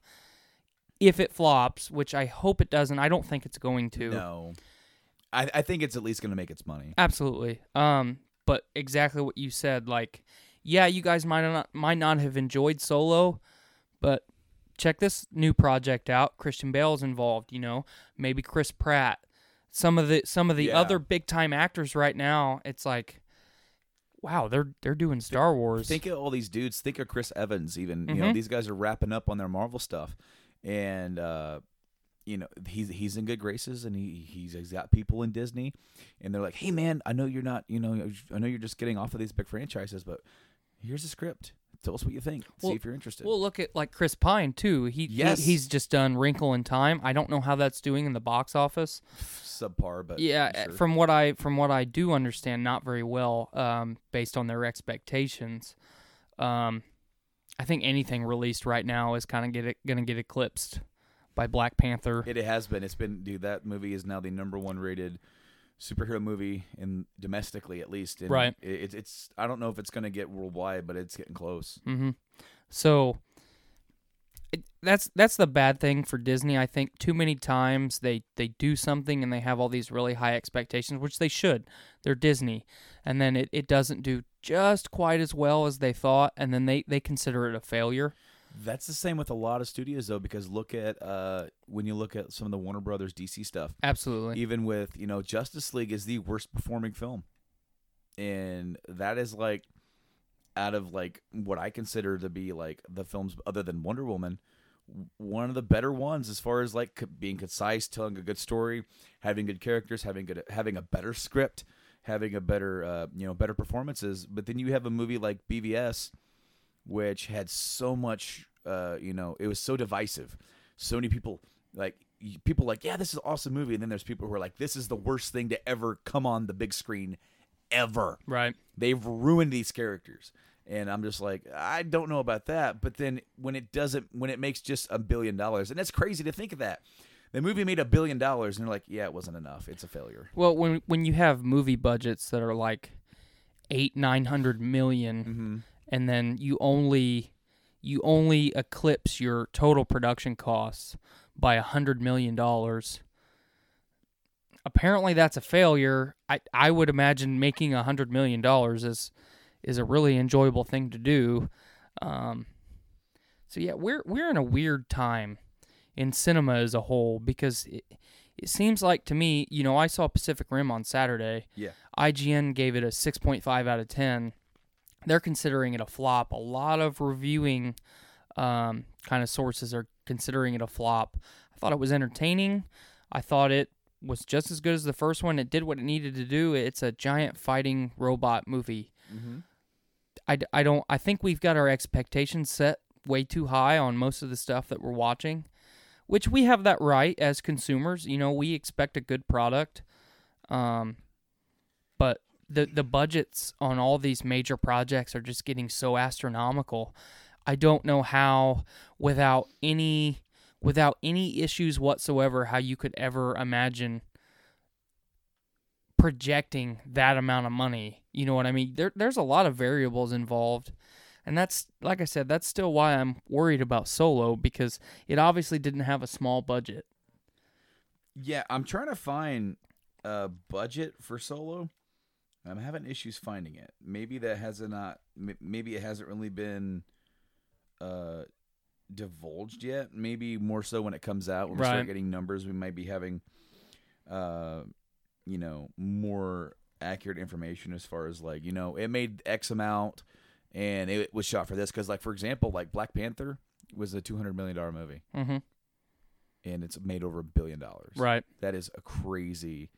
If it flops, which I hope it doesn't, I don't think it's going to. No. I, I think it's at least going to make its money. Absolutely. Um, but exactly what you said, like, yeah, you guys might not might not have enjoyed Solo, but check this new project out. Christian Bale's involved. You know, maybe Chris Pratt. Some of the some of the Yeah. other big time actors right now. It's like, wow, they're they're doing Star Wars. Think of all these dudes. Think of Chris Evans. Even you know Mhm. these guys are wrapping up on their Marvel stuff, and uh, you know he's he's in good graces, and he he's, he's got people in Disney, and they're like, hey man, I know you're not, you know, I know you're just getting off of these big franchises, but here's a script. Tell us what you think. Well- See if you're interested. Well, look at like Chris Pine too. He, he- Yes. he's just done Wrinkle in Time. I don't know how that's doing in the box office. Subpar, but yeah, uh, sure. from what I from what I do understand, not very well, um, based on their expectations. Um, I think anything released right now is kind of get going to get eclipsed by Black Panther. It has been. It's been. Dude, that movie is now the number one rated superhero movie in domestically at least. And Right. It, it's. It's. I don't know if it's gonna get worldwide, but it's getting close. Mm-hmm. So it, that's that's the bad thing for Disney. I think too many times they they do something and they have all these really high expectations, which they should. They're Disney, and then it, it doesn't do just quite as well as they thought, and then they they consider it a failure. That's the same with a lot of studios though, because look at uh when you look at some of the Warner Brothers DC stuff. Absolutely. Even with you know Justice League is the worst performing film, and that is like out of like what I consider to be like the films other than Wonder Woman, one of the better ones as far as like being concise, telling a good story, having good characters, having good having a better script, having a better uh, you know better performances. But then you have a movie like BVS, which had so much uh, you know it was so divisive, so many people like people like yeah this is an awesome movie, and then there's people who are like this is the worst thing to ever come on the big screen ever. Right. they've ruined these characters. And i'm just like i don't know about that. But then when it doesn't when it makes just a billion dollars and that's crazy to think of that. The movie made a billion dollars and they're like yeah it wasn't enough. It's a failure. Well, when when you have movie budgets that are like eight nine hundred million, and then you only you only eclipse your total production costs by a hundred million dollars. Apparently, that's a failure. I I would imagine making a hundred million dollars is is a really enjoyable thing to do. Um, so yeah, we're we're in a weird time in cinema as a whole because it, it seems like to me, you know, I saw Pacific Rim on Saturday. yeah IGN gave it a 6.5 out of 10. They're considering it a flop. A lot of reviewing um, kind of sources are considering it a flop. I thought it was entertaining. I thought it was just as good as the first one. It did what it needed to do. It's a giant fighting robot movie. I I don't I think we've got our expectations set way too high on most of the stuff that we're watching, which we have that right as consumers. You know, we expect a good product. Um, but the the budgets on all these major projects are just getting so astronomical. I don't know how without any without any issues whatsoever how you could ever imagine projecting that amount of money. You know what I mean? There there's a lot of variables involved. And that's like I said, that's still why I'm worried about Solo because it obviously didn't have a small budget. yeah i'm trying to find a budget for solo i'm having issues finding it maybe that hasn't not maybe it hasn't really been uh divulged yet maybe more so when it comes out when we Right. start getting numbers we might be having uh you know more accurate information as far as like you know it made x amount and it was shot for this because like for example like black panther was a 200 million dollar movie Mm-hmm. and it's made over a billion dollars Right. that is a crazy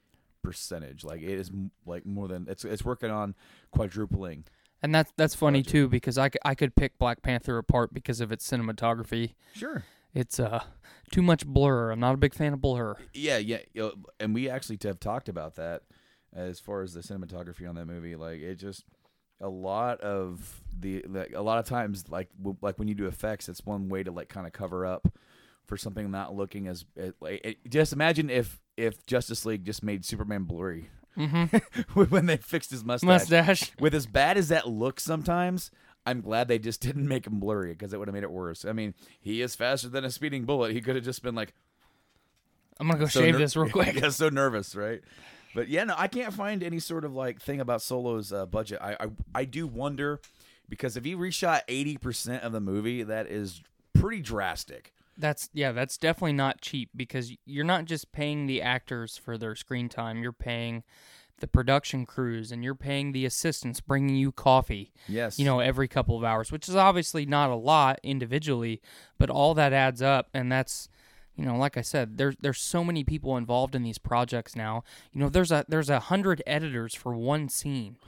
percentage like it is like more than it's it's working on quadrupling And that's that's funny budget. too because I, I could pick Black Panther apart because of its cinematography. sure It's uh too much blur. I'm not a big fan of blur. yeah yeah and we actually have talked about that as far as the cinematography on that movie like it just a lot of the like, a lot of times like w- like when you do effects it's one way to like kind of cover up for something not looking as it, like it, just imagine if if Justice League just made Superman blurry Mm-hmm. when they fixed his mustache. Mustache. With as bad as that looks sometimes, I'm glad they just didn't make him blurry because it would have made it worse. I mean, he is faster than a speeding bullet. He could have just been like, I'm gonna go so shave ner- this real quick. yeah, so nervous, right? But yeah, no, I can't find any sort of like thing about Solo's uh, budget. I, I I do wonder because if he reshot eighty percent of the movie, that is pretty drastic. That's yeah, that's definitely not cheap because you're not just paying the actors for their screen time. You're paying the production crews and you're paying the assistants bringing you coffee. Yes, You know, every couple of hours, which is obviously not a lot individually, but all that adds up and that's you know, like I said, there's there's so many people involved in these projects now. You know, there's a there's a hundred editors for one scene. Oh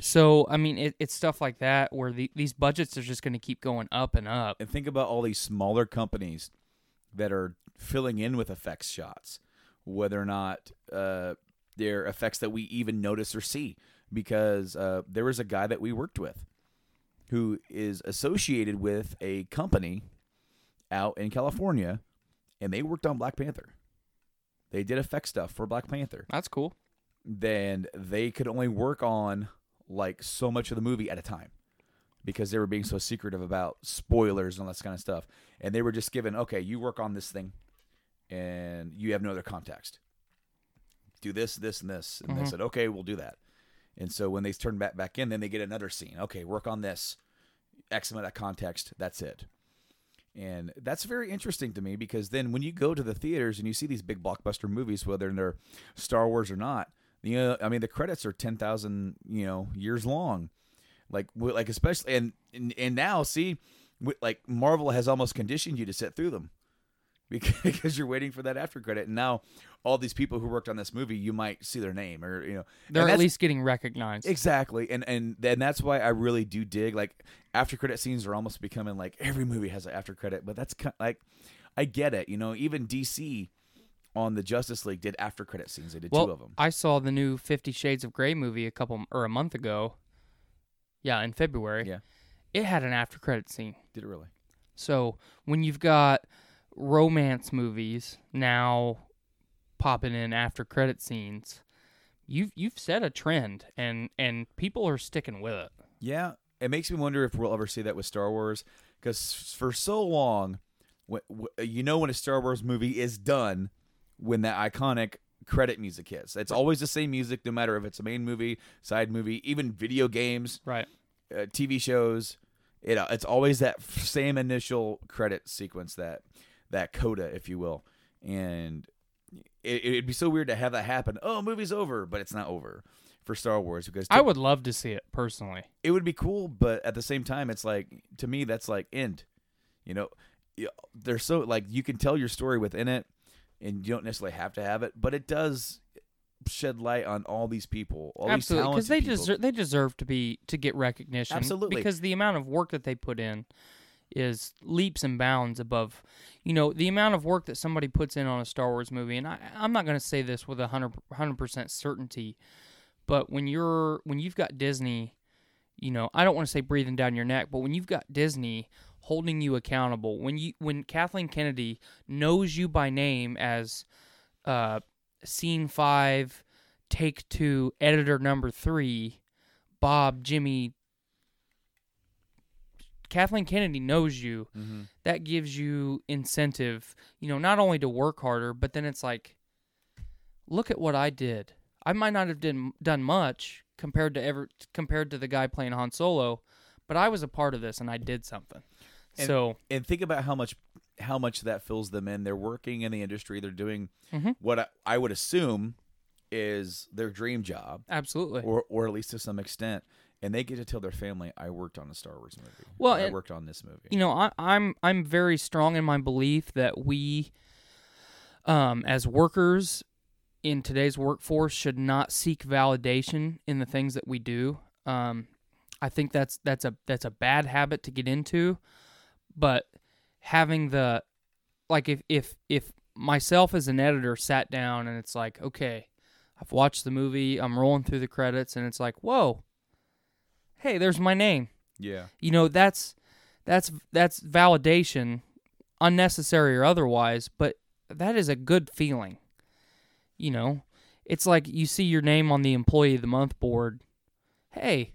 So I mean, it, it's stuff like that where the, these budgets are just going to keep going up and up. And think about all these smaller companies that are filling in with effects shots, whether or not uh, they're effects that we even notice or see. Because uh, there was a guy that we worked with who is associated with a company out in California, and they worked on Black Panther. They did effect stuff for Black Panther. That's cool. Then they could only work on like so much of the movie at a time because they were being so secretive about spoilers and all that kind of stuff. And they were just given, okay, you work on this thing, and you have no other context. Do this, this, and this, and they mm-hmm. said, okay, we'll do that. And so when they turn back back in, then they get another scene. Okay, work on this, X amount of context. That's it. And that's very interesting to me because then when you go to the theaters and you see these big blockbuster movies, whether they're Star Wars or not, you know, I mean, the credits are ten thousand, you know, years long. Like, like especially and and, and now see, like Marvel has almost conditioned you to sit through them because, you're waiting for that after credit. And now all these people who worked on this movie, you might see their name or you know, They're at least getting recognized. Exactly, and and and that's why I really do dig like after credit scenes are almost becoming like every movie has an after credit, but that's kind like I get it, you know. Even DC on the Justice League did after credit scenes. They did well, two of them. I saw the new Fifty Shades of Grey movie a couple or a month ago. Yeah, in February. Yeah. It had an after credit scene. Did it really? So when you've got romance movies now popping in after credit scenes, you've you've set a trend and and people are sticking with it. Yeah, it makes me wonder if we'll ever see that with Star Wars because for so long, you know, when a Star Wars movie is done, when that iconic credit music hits, it's always the same music, no matter if it's a main movie, side movie, even video games. Right. uh, TV shows, it uh, it's always that f- same initial credit sequence that that coda, if you will, and it, it'd be so weird to have that happen. Oh, movie's over, but it's not over for Star Wars because I would love to see it personally. it would be cool, but at the same time, it's like to me that's like end. You know, they're so like you can tell your story within it, and you don't necessarily have to have it, but it does shed light on all these people, all Absolutely, these because they deserve they deserve to be to get recognition. Absolutely. because the amount of work that they put in is leaps and bounds above, you know, the amount of work that somebody puts in on a Star Wars movie. And I, I'm not going to say this with a hundred percent certainty, but when you're when you've got Disney, you know, I don't want to say breathing down your neck, but when you've got Disney holding you accountable, when you when Kathleen Kennedy knows you by name as uh, scene five, take two, editor number three, Bob, Jimmy, Kathleen Kennedy knows you. That gives you incentive, you know, not only to work harder, but then it's like, look at what I did. I might not have done done much compared to ever compared to the guy playing Han Solo, but I was a part of this and I did something. And- so and think about how much how much that fills them in. They're working in the industry. They're doing Mhm. what I, I would assume is their dream job, absolutely. or or at least to some extent. And they get to tell their family, "I worked on a Star Wars movie. Well, I worked on this movie." you know I, i'm i'm very strong in my belief that we um as workers in today's workforce should not seek validation in the things that we do um i think that's that's a that's a bad habit to get into but having the like if if if myself as an editor sat down and it's like okay i've watched the movie i'm rolling through the credits and it's like whoa hey there's my name. Yeah, you know that's that's that's validation unnecessary or otherwise but that is a good feeling. You know it's like you see your name on the employee of the month board. Hey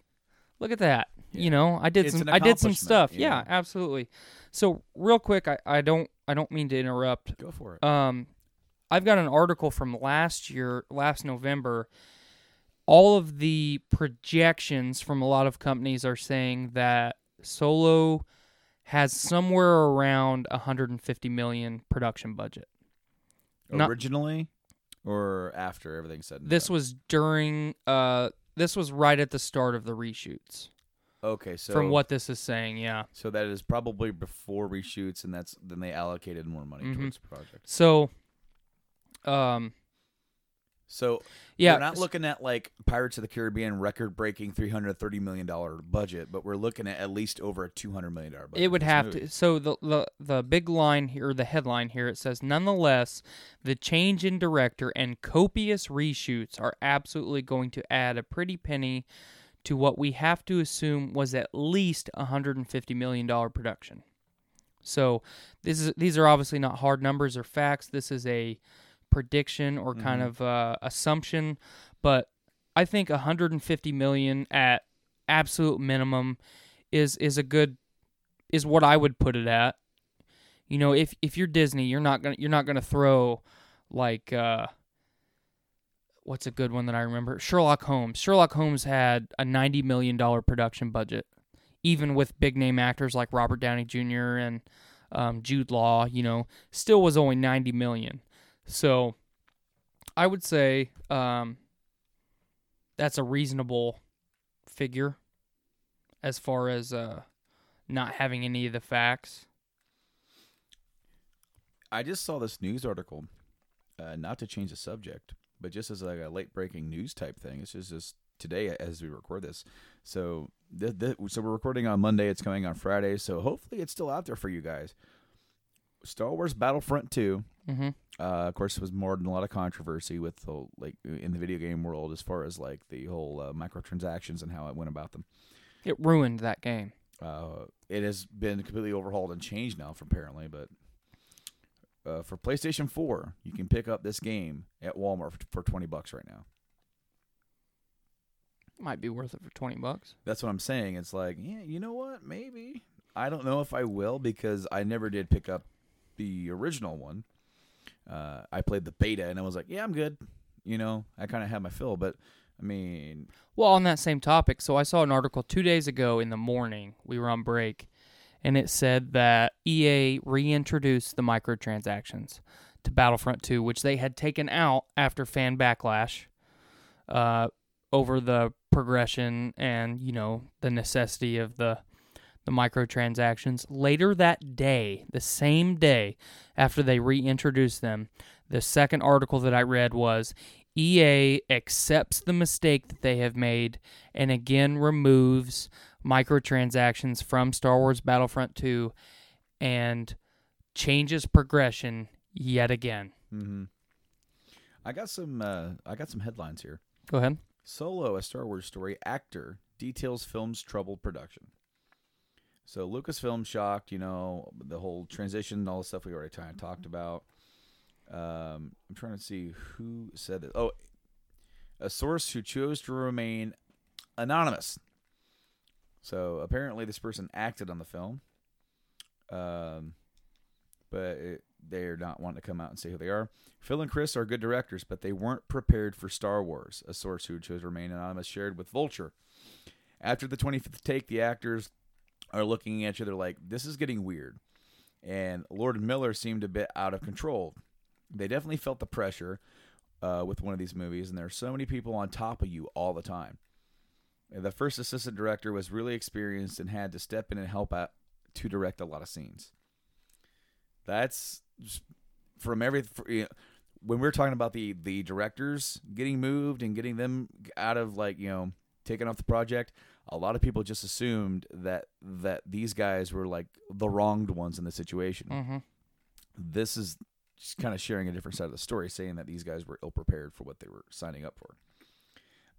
look at that you know i did It's some i did some stuff you yeah absolutely so real quick I, I don't i don't mean to interrupt go for it. um, I've got an article from last year, last November. All of the projections from a lot of companies are saying that Solo has somewhere around 150 million production budget. not- Originally, or after everything said. This done? was during uh this was right at the start of the reshoots. Okay. So from what this is saying, yeah. So that is probably before reshoots, and that's then they allocated more money Mhm. towards the project. So um So Yeah, we're not looking at like Pirates of the Caribbean record-breaking three hundred thirty million dollar budget, but we're looking at at least over a two hundred million dollar budget. It would have movie. to. So the, the the big line here, the headline here, it says, nonetheless, the change in director and copious reshoots are absolutely going to add a pretty penny to what we have to assume was at least a hundred and fifty million dollar production. So this is these are obviously not hard numbers or facts. This is a prediction or kind of uh, assumption, but I think 150 million at absolute minimum is is a good is what I would put it at. You know, if if you're Disney, you're not gonna you're not gonna throw like uh what's a good one that I remember? Sherlock Holmes. Sherlock Holmes had a ninety million dollar production budget, even with big name actors like Robert Downey Jr. and um, Jude Law. You know, still was only ninety million. So, I would say um, that's a reasonable figure as far as uh, not having any of the facts. I just saw this news article, uh, not to change the subject, but just as like a late breaking news type thing. It's just, just today as we record this. So th- th- so we're recording on Monday. It's coming on Friday. So hopefully it's still out there for you guys. Star Wars Battlefront Two. Mm-hmm. Uh, of course, was more than a lot of controversy with the like in the video game world as far as like the whole uh, microtransactions and how it went about them. It ruined that game. Uh, it has been completely overhauled and changed now, apparently. But uh, for PlayStation Four, you can pick up this game at Walmart for, for twenty bucks right now. Might be worth it for twenty bucks. That's what I'm saying. It's like, yeah, you know what? Maybe I don't know if I will because I never did pick up the original one. Uh, I played the beta and I was like, yeah, I'm good. You know, I kind of had my fill, but I mean, Well, on that same topic, so I saw an article two days ago in the morning. We were on break, and it said that EA reintroduced the microtransactions to Battlefront 2, which they had taken out after fan backlash uh, over the progression and you know the necessity of the the microtransactions. Later that day, the same day after they reintroduced them, the second article that I read was EA accepts the mistake that they have made and again removes microtransactions from Star Wars Battlefront 2 and changes progression yet again. hmm I got some. Uh, I got some headlines here. Go ahead. Solo, a Star Wars story, actor details film's troubled production. So Lucasfilm shocked, you know, the whole transition, and all the stuff we already kind of talked about. Um, I'm trying to see who said this. Oh, a source who chose to remain anonymous. So apparently, this person acted on the film, um, but it, they're not wanting to come out and say who they are. Phil and Chris are good directors, but they weren't prepared for Star Wars. A source who chose to remain anonymous shared with Vulture. After the 25th take, the actors are looking at each other like, this is getting weird. And Lord Miller seemed a bit out of control. They definitely felt the pressure uh, with one of these movies, and there are so many people on top of you all the time. The first assistant director was really experienced and had to step in and help out to direct a lot of scenes. That's from every you know, when we're talking about the the directors getting moved and getting them out of like you know taken off the project. A lot of people just assumed that that these guys were like the wronged ones in the situation. Mm-hmm. This is just kind of sharing a different side of the story, saying that these guys were ill prepared for what they were signing up for.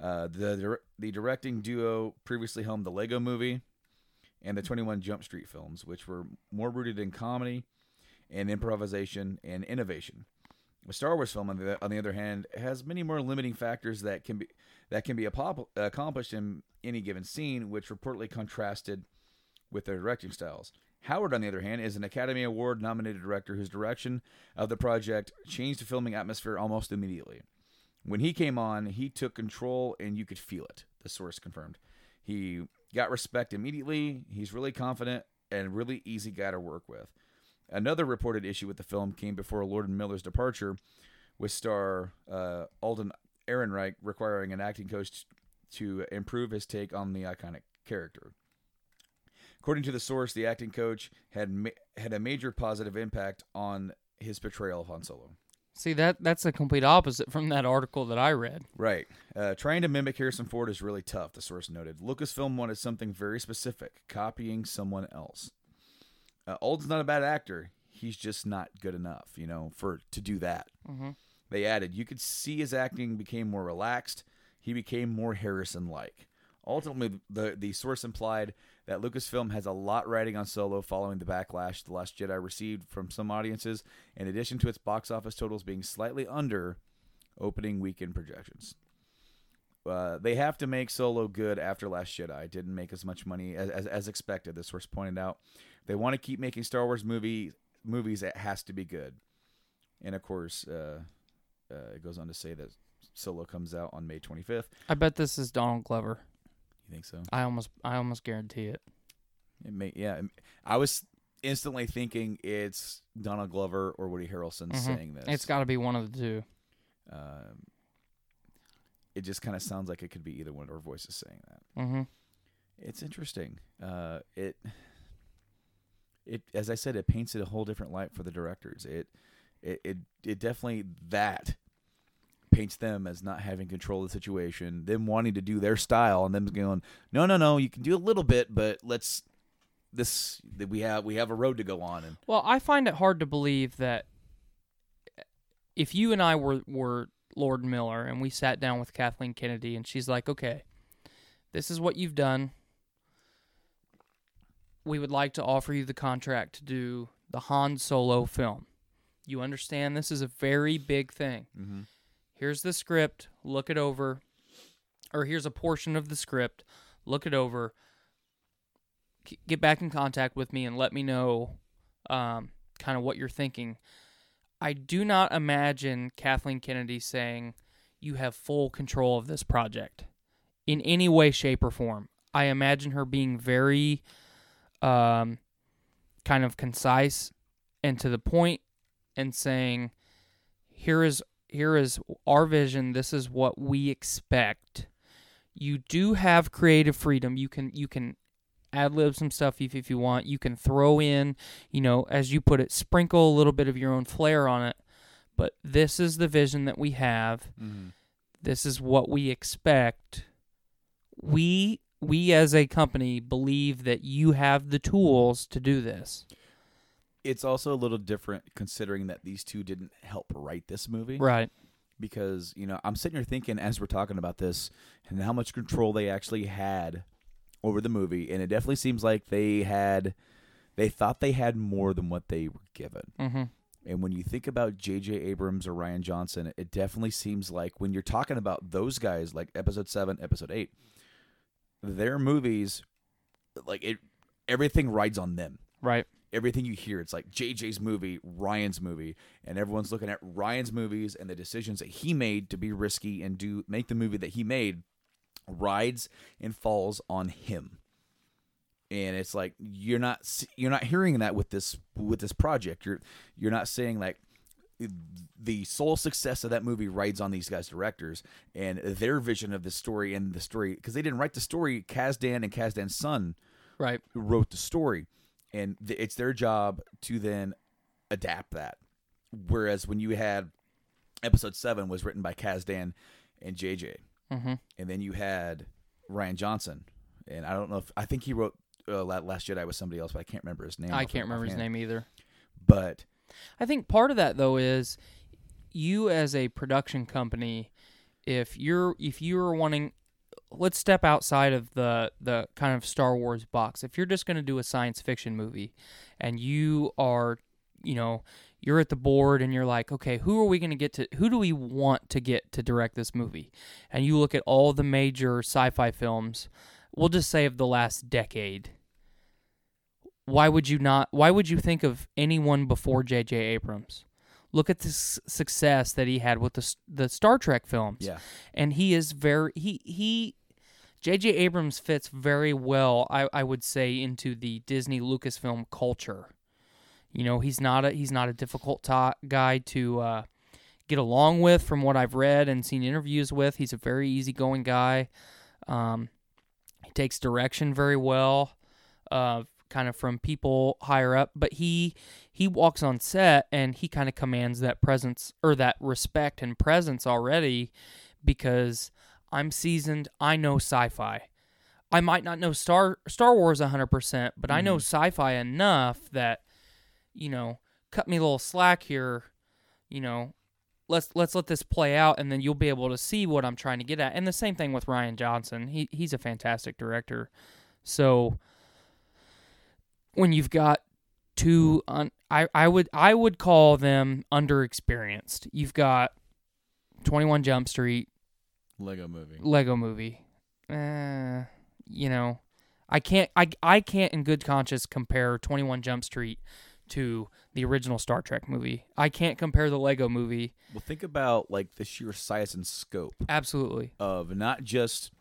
Uh, the the directing duo previously helmed the Lego Movie and the Twenty One Jump Street films, which were more rooted in comedy and improvisation and innovation. A Star Wars film, on the, on the other hand, has many more limiting factors that can be that can be apop- accomplished in any given scene, which reportedly contrasted with their directing styles. Howard, on the other hand, is an Academy Award nominated director whose direction of the project changed the filming atmosphere almost immediately. When he came on, he took control and you could feel it, the source confirmed. He got respect immediately. He's really confident and really easy guy to work with. Another reported issue with the film came before Lord and Miller's departure, with star uh, Alden Ehrenreich requiring an acting coach to improve his take on the iconic character. According to the source, the acting coach had ma- had a major positive impact on his portrayal of Han Solo. See that that's the complete opposite from that article that I read. Right. Uh, trying to mimic Harrison Ford is really tough, the source noted. Lucasfilm wanted something very specific, copying someone else. Uh, Alden's not a bad actor. He's just not good enough, you know, for to do that. They added, you could see his acting became more relaxed. He became more Harrison-like. Ultimately, the the source implied that Lucasfilm has a lot riding on Solo following the backlash The Last Jedi received from some audiences, in addition to its box office totals being slightly under opening weekend projections. Uh, they have to make Solo good after Last Jedi. It didn't make as much money as, as, as expected. The source pointed out. They want to keep making Star Wars movie movies. It has to be good. And of course, uh, uh, it goes on to say that Solo comes out on May 25th. I bet this is Donald Glover. You think so? I almost I almost guarantee it. It may, yeah. I was instantly thinking it's Donald Glover or Woody Harrelson saying this. Mm-hmm. It's got to be one of the two. Um, it just kind of sounds like it could be either one of our voices saying that. Mm-hmm. It's interesting. Uh, it it as I said, it paints it a whole different light for the directors. It it it, it definitely that paints them as not having control of the situation, them wanting to do their style, and them going, no, no, no, you can do a little bit, but let's this that we have we have a road to go on, and Well, I find it hard to believe that if you and I were were Lord Miller and we sat down with Kathleen Kennedy and she's like, "Okay, this is what you've done. We would like to offer you the contract to do the Han Solo film. You understand this is a very big thing. Mm-hmm. Here's the script. Look it over. Or here's a portion of the script. Look it over. Get back in contact with me and let me know um, kind of what you're thinking. I do not imagine Kathleen Kennedy saying you have full control of this project in any way, shape, or form. I imagine her being very um, kind of concise and to the point and saying, here is here is our vision. This is what we expect. You do have creative freedom. You can you can ad lib some stuff if, if you want. You can throw in you know as you put it sprinkle a little bit of your own flair on it. But this is the vision that we have. Mm-hmm. This is what we expect. We we as a company believe that you have the tools to do this it's also a little different considering that these two didn't help write this movie, right because you know I'm sitting here thinking as we're talking about this and how much control they actually had over the movie, and it definitely seems like they had they thought they had more than what they were given. mm-hmm. And when you think about J.J. Abrams or Rian Johnson, it definitely seems like when you're talking about those guys, like Episode Seven, Episode Eight, their movies, like it, everything rides on them right everything you hear it's like JJ's movie, Rian's movie, and everyone's looking at Rian's movies and the decisions that he made to be risky and do make the movie that he made rides and falls on him. And it's like you're not you're not hearing that with this with this project. You're you're not saying like the sole success of that movie rides on these guys directors and their vision of the story and the story because they didn't write the story. Kasdan and Kasdan's son right wrote the story, and th- it's their job to then adapt that. Whereas when you had episode seven was written by Kasdan and JJ, mm-hmm. and then you had Rian Johnson, and I don't know if I think he wrote uh, Last Jedi with somebody else, but I can't remember his name. i can't remember his name either But I think part of that though is you as a production company, if you're if you're wanting let's step outside of the the kind of Star Wars box. If you're just going to do a science fiction movie and you are, you know, you're at the board and you're like, okay, who are we going to get to who do we want to get to direct this movie? And you look at all the major sci-fi films, we'll just say of the last decade why would you not why would you think of anyone before J.J. Abrams? Look at the success that he had with the the Star Trek films. Yeah. And he is very he he J.J. Abrams fits very well I I would say into the Disney Lucasfilm culture. You know, he's not a he's not a difficult to- guy to uh, get along with from what I've read and seen interviews with. He's a very easygoing guy. Um, he takes direction very well. Uh, kind of from people higher up, but he he walks on set and he kind of commands that presence or that respect and presence already because I'm seasoned. I know sci-fi. I might not know Star Star Wars 100%, but I know mm-hmm. sci-fi enough that you know, cut me a little slack here, you know, let's let's let this play out and then you'll be able to see what I'm trying to get at. And the same thing with Rian Johnson. He he's a fantastic director. So when you've got two un, I I would I would call them underexperienced. You've got 21 Jump Street, Lego movie. Lego movie. Uh, you know, I can't I I can't in good conscience compare 21 Jump Street to the original Star Trek movie. I can't compare the Lego movie. Well, think about like the sheer size and scope Absolutely. of not just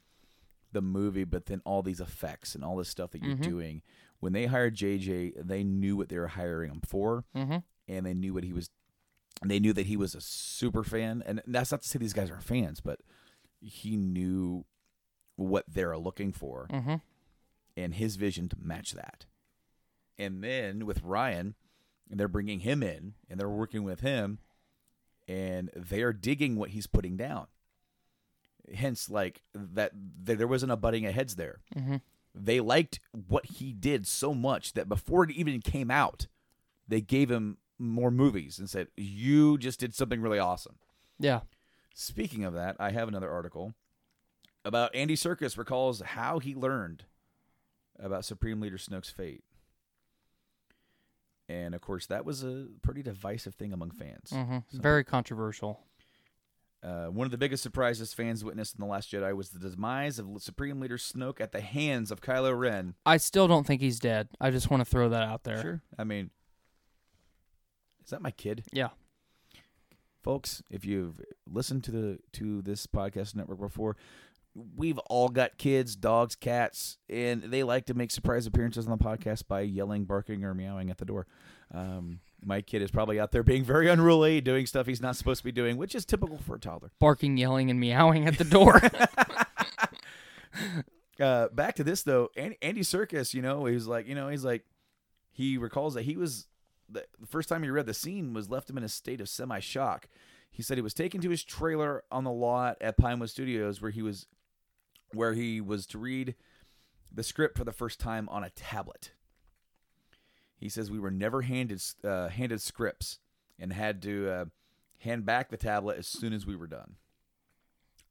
the movie, but then all these effects and all this stuff that you're Mhm. doing. When they hired JJ, they knew what they were hiring him for, Mhm. and they knew what he was. They knew that he was a super fan, and that's not to say these guys are fans, but he knew what they're looking for, Mhm. and his vision to match that. And then with Rian, and they're bringing him in, and they're working with him, and they are digging what he's putting down. Hence, like that, th- there wasn't a butting of heads there. Mhm. They liked what he did so much that before it even came out, they gave him more movies and said, "You just did something really awesome." Yeah. Speaking of that, I have another article about Andy Serkis recalls how he learned about Supreme Leader Snoke's fate. And of course, that was a pretty divisive thing among fans. Mhm. So, Very controversial. uh, one of the biggest surprises fans witnessed in The Last Jedi was the demise of Supreme Leader Snoke at the hands of Kylo Ren. I still don't think he's dead. I just want to throw that out there. Sure. I mean, is that my kid? Yeah. Folks if you've listened to the to this podcast network before we've all got kids dogs cats and they like to make surprise appearances on the podcast by yelling barking or meowing at the door um, my kid is probably out there being very unruly doing stuff he's not supposed to be doing which is typical for a toddler Barking, yelling, and meowing at the door. uh, back to this though andy, andy Serkis, you know he's like you know he's like he recalls that he was the, first time he read the scene was left him in a state of semi shock he said he was taken to his trailer on the lot at pinewood studios where he was where he was to read the script for the first time on a tablet. He says we were never handed uh, handed scripts and had to uh, hand back the tablet as soon as we were done.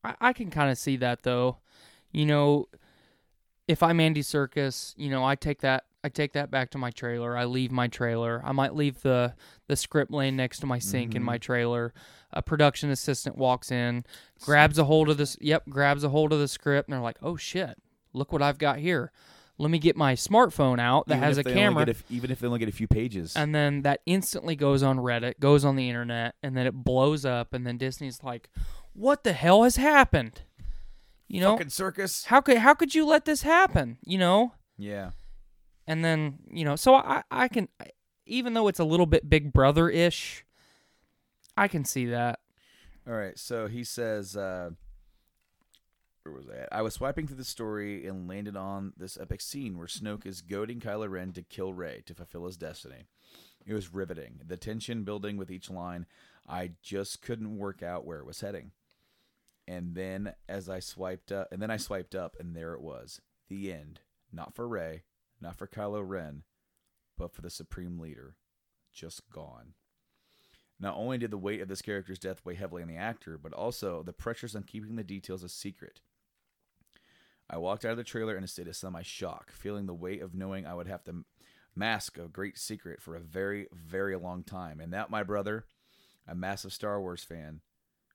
I, I can kind of see that though. You know, if I'm Andy Serkis, you know, I take that I take that back to my trailer. I leave my trailer. I might leave the the script laying next to my sink in my mm-hmm. trailer. A production assistant walks in, grabs a hold of this. Yep, grabs a hold of the script, and they're like, "Oh shit, look what I've got here." Let me get my smartphone out that Even has a if they only camera. a even if they only get a few pages and then that instantly goes on Reddit, goes on the internet, and then it blows up. And then Disney's like, "What the hell has happened?" You know, fucking Serkis how could how could you let this happen? You know, yeah and then you know, so I I can, even though it's a little bit Big Brother ish, I can see that. All right, so he says, uh, where was I at? I was swiping through the story and landed on this epic scene where Snoke is goading Kylo Ren to kill Rey to fulfill his destiny. It was riveting. The tension building with each line. I just couldn't work out where it was heading. And then as I swiped up, and then I swiped up, and there it was. The end. Not for Rey, not for Kylo Ren, but for the Supreme Leader. Just gone. Not only did the weight of this character's death weigh heavily on the actor, but also the pressures on keeping the details a secret. I walked out of the trailer in a state of semi shock, feeling the weight of knowing I would have to mask a great secret for a very, very long time. And that, my brother, a massive Star Wars fan,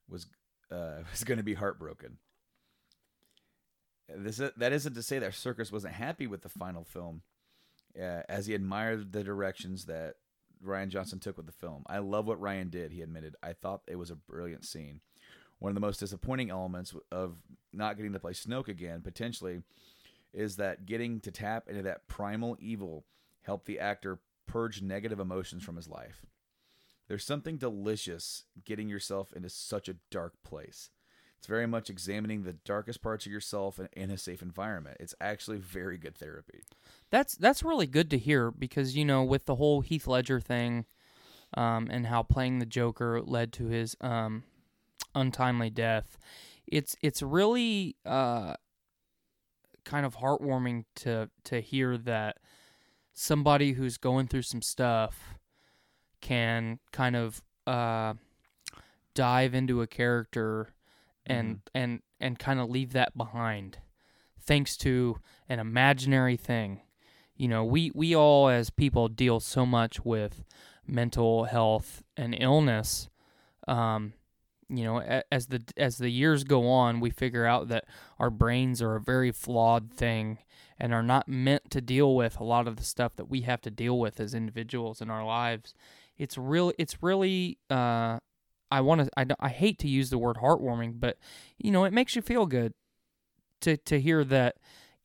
was uh, was going to be heartbroken. This that isn't to say that Serkis wasn't happy with the final film, uh, as he admired the directions that Rian Johnson took with the film. I love what Ryan did, he admitted. I thought it was a brilliant scene. One of the most disappointing elements of not getting to play Snoke again, potentially, is that getting to tap into that primal evil helped the actor purge negative emotions from his life. There's something delicious getting yourself into such a dark place. It's very much examining the darkest parts of yourself in, in a safe environment. It's actually very good therapy. That's that's really good to hear because you know with the whole Heath Ledger thing, um, and how playing the Joker led to his um, untimely death, it's it's really uh, kind of heartwarming to to hear that somebody who's going through some stuff can kind of uh, dive into a character and and and kind of leave that behind thanks to an imaginary thing. You know we we all as people deal so much with mental health and illness um you know as the as the years go on we figure out that our brains are a very flawed thing and are not meant to deal with a lot of the stuff that we have to deal with as individuals in our lives it's really it's really uh I want to I, I hate to use the word heartwarming but you know it makes you feel good to to hear that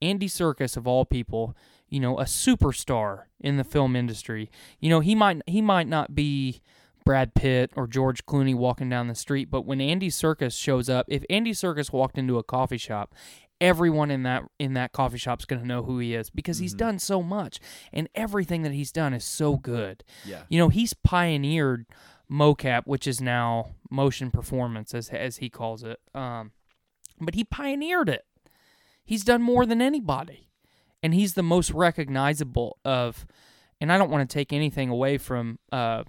Andy Serkis of all people, you know, a superstar in the film industry. You know, he might he might not be Brad Pitt or George Clooney walking down the street, but when Andy Serkis shows up, if Andy Serkis walked into a coffee shop, everyone in that in that coffee shop's going to know who he is because he's done so much and everything that he's done is so good. Yeah. You know, he's pioneered mocap, which is now motion performance as as he calls it. Um but he pioneered it. He's done more than anybody. And he's the most recognizable of and I don't want to take anything away from uh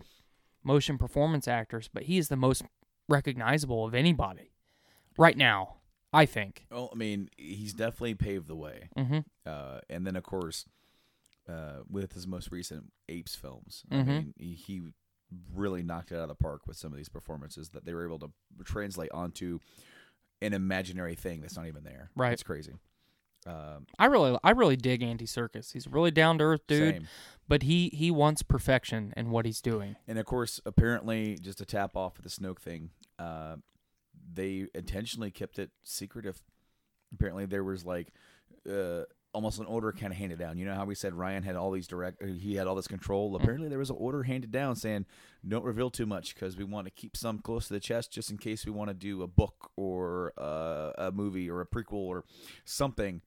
motion performance actors, but he is the most recognizable of anybody right now, I think. Well, I mean, he's definitely paved the way. Mhm. Uh, and then, of course, uh, with his most recent Apes films, I Mhm. mean, he, he really knocked it out of the park with some of these performances that they were able to translate onto an imaginary thing that's not even there. Right. It's crazy. Um, I really I really dig Andy Serkis. He's a really down to earth dude, Same. but he he wants perfection in what he's doing. And of course, apparently, just to tap off of the Snoke thing, uh, they intentionally kept it secretive. Apparently, there was like uh, almost an order kind of handed down. You know how we said Rian had all these direct, uh, he had all this control. Apparently, there was an order handed down saying, "Don't reveal too much because we want to keep some close to the chest, just in case we want to do a book or uh, a movie or a prequel or something."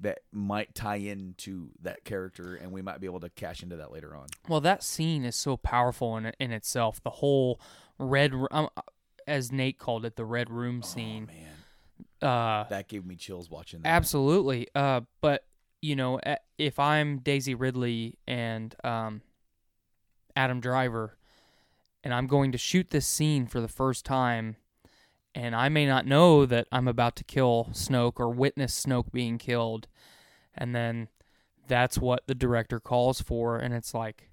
That might tie into that character, and we might be able to cash into that later on. Well, that scene is so powerful in in itself. The whole red, um, as Nate called it, the red room scene. Oh, Man, Uh, that gave me chills watching that. Absolutely. Uh, but you know, if I'm Daisy Ridley and um, Adam Driver, and I'm going to shoot this scene for the first time, and I may not know that I'm about to kill Snoke or witness Snoke being killed, and then that's what the director calls for, and it's like,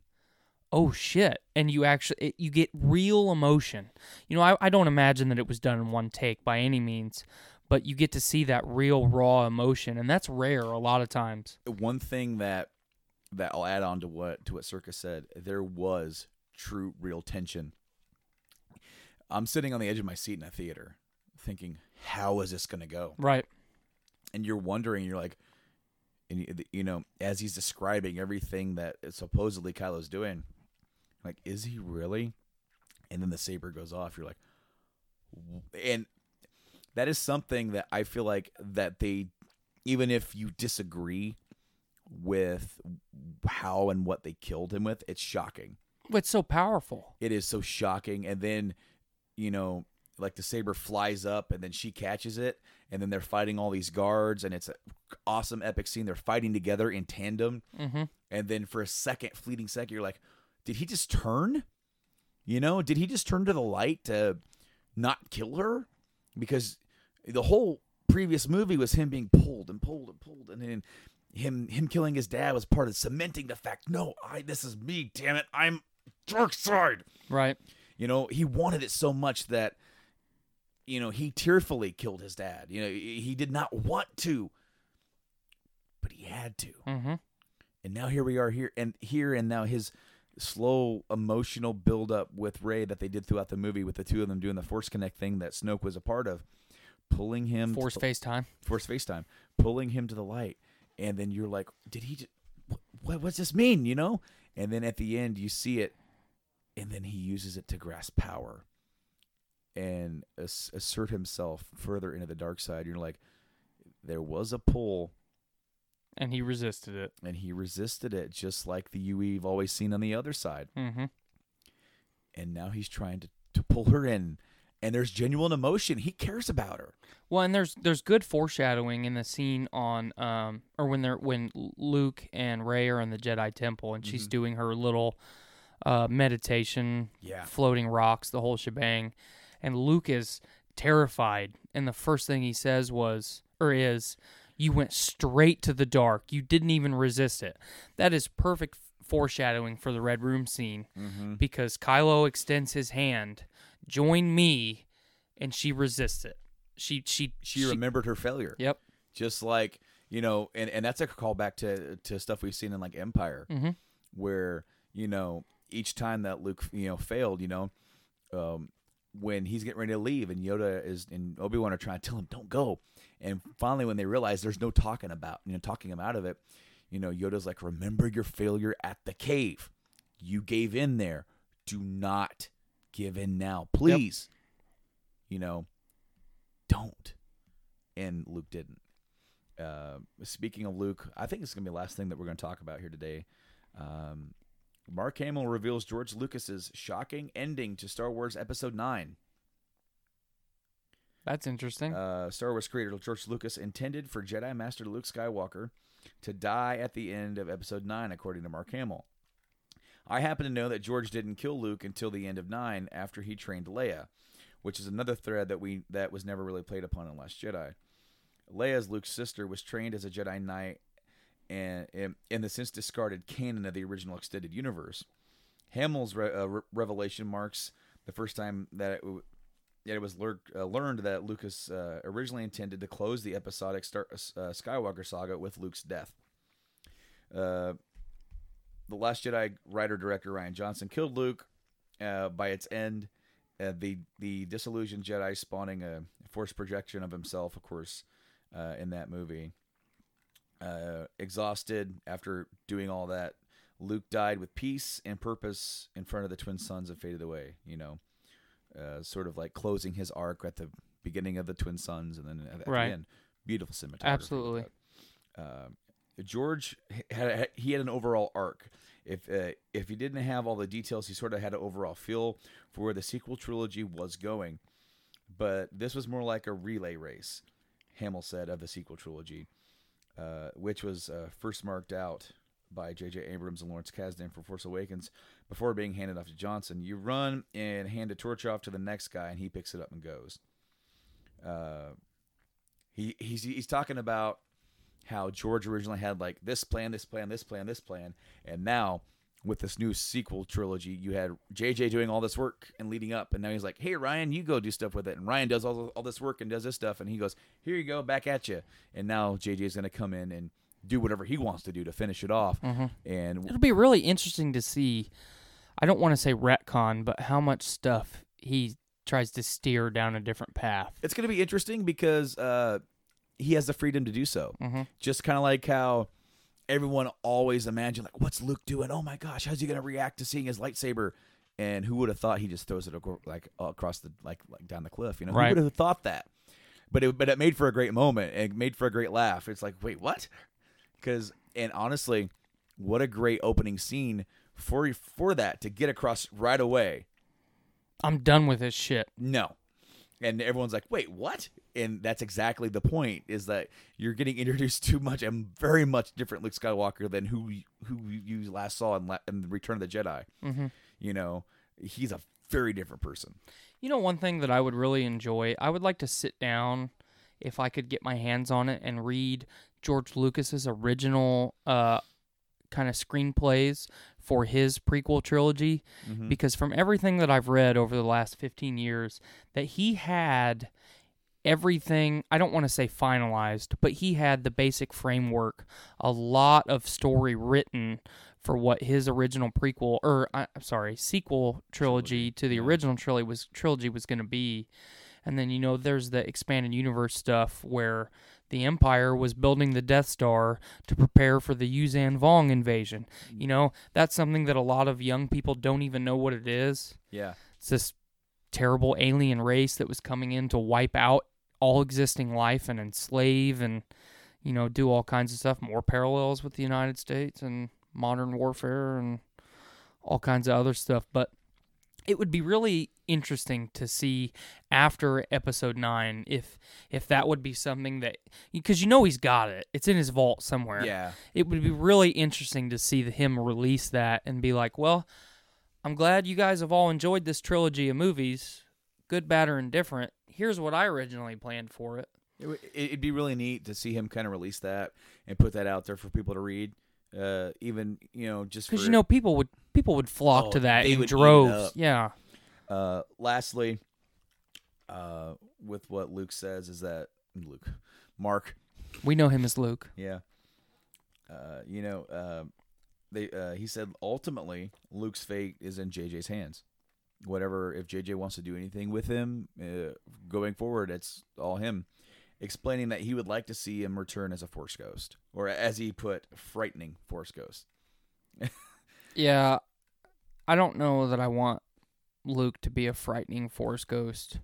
oh shit and you actually it, you get real emotion you know I, I don't imagine that it was done in one take by any means but you get to see that real raw emotion and that's rare a lot of times one thing that that I'll add on to what to what Serkis said, there was true real tension. I'm sitting on the edge of my seat in a theater, thinking, "How is this going to go?" right And you're wondering, you're like, and you- you know, as he's describing everything that supposedly Kylo's doing, like, is he really? And then the saber goes off. You're like, and that is something that I feel like that they, even if you disagree with how and what they killed him with, it's shocking. it's so powerful It is so shocking. And then, you know, like the saber flies up and then she catches it and then they're fighting all these guards and it's an awesome epic scene. They're fighting together in tandem. mm-hmm. And then for a second, fleeting second, you're like, did he just turn? You know, did he just turn to the light to not kill her? Because the whole previous movie was him being pulled and pulled and pulled, and then him him killing his dad was part of cementing the fact. No, I this is me. Damn it, I'm dark side. right You know, he wanted it so much that you know he tearfully killed his dad. You know, he did not want to, but he had to mm-hmm. and now here we are here and here and now his slow emotional build up with Rey that they did throughout the movie with the two of them doing the force connect thing that Snoke was a part of pulling him force to FaceTime? Force FaceTime. Pulling him to the light. And then you're like did he just, what, what what's this mean? You know? And then at the end you see it and then he uses it to grasp power and ass- assert himself further into the dark side. You're like, there was a pull, and he resisted it. and he resisted it, just like the you we've always seen on the other side. Mm-hmm. And now he's trying to to pull her in, and there's genuine emotion. He cares about her. Well, and there's there's good foreshadowing in the scene on um or when they're when Luke and Rey are in the Jedi Temple and she's doing her little uh meditation, Yeah. floating rocks, the whole shebang, and Luke is terrified, and the first thing he says was or is, "You went straight to the dark. You didn't even resist it." That is perfect foreshadowing for the Red Room scene because Kylo extends his hand, "Join me," and she resists it. She she She remembered her failure. Yep. just like you know and, and that's a callback to to stuff we've seen in like empire Mhm. where you know each time that luke you know failed you know um when he's getting ready to leave and yoda is and obi-wan are trying to tell him don't go. And finally when they realize there's no talking about you know talking him out of it you know yoda's like remember your failure at the cave. You gave in there. Do not give in now. Please. You know don't. And luke didn't. Uh, speaking of Luke, I think it's going to be the last thing that we're going to talk about here today. Um, Mark Hamill reveals George Lucas's shocking ending to Star Wars Episode 9. That's interesting. Uh, Star Wars creator George Lucas intended for Jedi Master Luke Skywalker to die at the end of Episode 9, according to Mark Hamill. I happen to know that George didn't kill Luke until the end of 9 after he trained Leia, which is another thread that we that was never really played upon in Last Jedi. Leia's Luke's sister was trained as a Jedi Knight and in, the since discarded canon of the original extended universe. Hamill's re- uh, re- revelation marks the first time that it, w- that it was lear- uh, learned that Lucas uh, originally intended to close the episodic Star- uh, Skywalker saga with Luke's death. Uh, the Last Jedi writer director Rian Johnson killed Luke. Uh, by its end, uh, the the disillusioned Jedi spawning a force projection of himself, of course, uh, in that movie. Uh, exhausted after doing all that, Luke died with peace and purpose in front of the twin suns and faded away. You know, uh, sort of like closing his arc at the beginning of the twin suns and then at, at Right. the end. Beautiful cinematography. Absolutely. Uh, George had he had an overall arc. If uh, if he didn't have all the details, he sort of had an overall feel for where the sequel trilogy was going. But this was more like a relay race, Hamill said of the sequel trilogy, uh, which was uh, first marked out by J.J. Abrams and Lawrence Kasdan for Force Awakens before being handed off to Johnson. You run and hand a torch off to the next guy, and he picks it up and goes. Uh, he he's he's talking about how George originally had like this plan, this plan, this plan, this plan, and now with this new sequel trilogy, you had JJ doing all this work and leading up, and now he's like, "Hey Rian, you go do stuff with it," and Rian does all all this work and does this stuff, and he goes, "Here you go, back at you," and now JJ is going to come in and do whatever he wants to do to finish it off, and It'll be really interesting to see. I don't want to say retcon, but how much stuff he tries to steer down a different path. it's going to be interesting because uh, he has the freedom to do so. Just kind of like how everyone always imagined, like, what's Luke doing? Oh my gosh, how's he going to react to seeing his lightsaber? And who would have thought he just throws it like across the like like down the cliff? You know, Right. who would have thought that? But it but it made for a great moment. It made for a great laugh. It's like, wait, what? Because and honestly, what a great opening scene for for that to get across right away. I'm done with this shit. No. And everyone's like, wait, what? And that's exactly the point is that you're getting introduced to much and very much different Luke Skywalker than who who you last saw in, La- in Return of the Jedi. Mm-hmm. You know, he's a very different person. You know, one thing that I would really enjoy, I would like to sit down if I could get my hands on it and read George Lucas's original uh, kind of screenplays for his prequel trilogy mm-hmm. because from everything that I've read over the last 15 years that he had everything I don't want to say finalized but he had the basic framework a lot of story written for what his original prequel or I- I'm sorry sequel trilogy, to the original trilogy was trilogy was going to be. And then you know there's the expanded universe stuff where the Empire was building the Death Star to prepare for the Yuuzhan Vong invasion. You know, that's something that a lot of young people don't even know what it is. Yeah. It's this terrible alien race that was coming in to wipe out all existing life and enslave and you know do all kinds of stuff. More parallels with the United States and modern warfare and all kinds of other stuff, but it would be really interesting to see after episode 9 if if that would be something that because you know he's got it. It's in his vault somewhere. Yeah. it would be really interesting to see him release that and be like well i'm glad you guys have all enjoyed this trilogy of movies good bad or indifferent. Here's what i originally planned for it. It, would- it'd be really neat to see him kind of release that and put that out there for people to read. Uh, even you know just because you know people would people would flock Oh, to that in droves. yeah Uh, lastly, uh, with what Luke says is that Luke, Mark, we know him as luke yeah, uh, you know, uh, they uh, he said ultimately Luke's fate is in JJ's hands. Whatever, if JJ wants to do anything with him uh, going forward, it's all him. Explaining that he would like to see him return as a Force Ghost, or as he put, frightening Force Ghost. Yeah, I don't know that I want Luke to be a frightening Force ghost,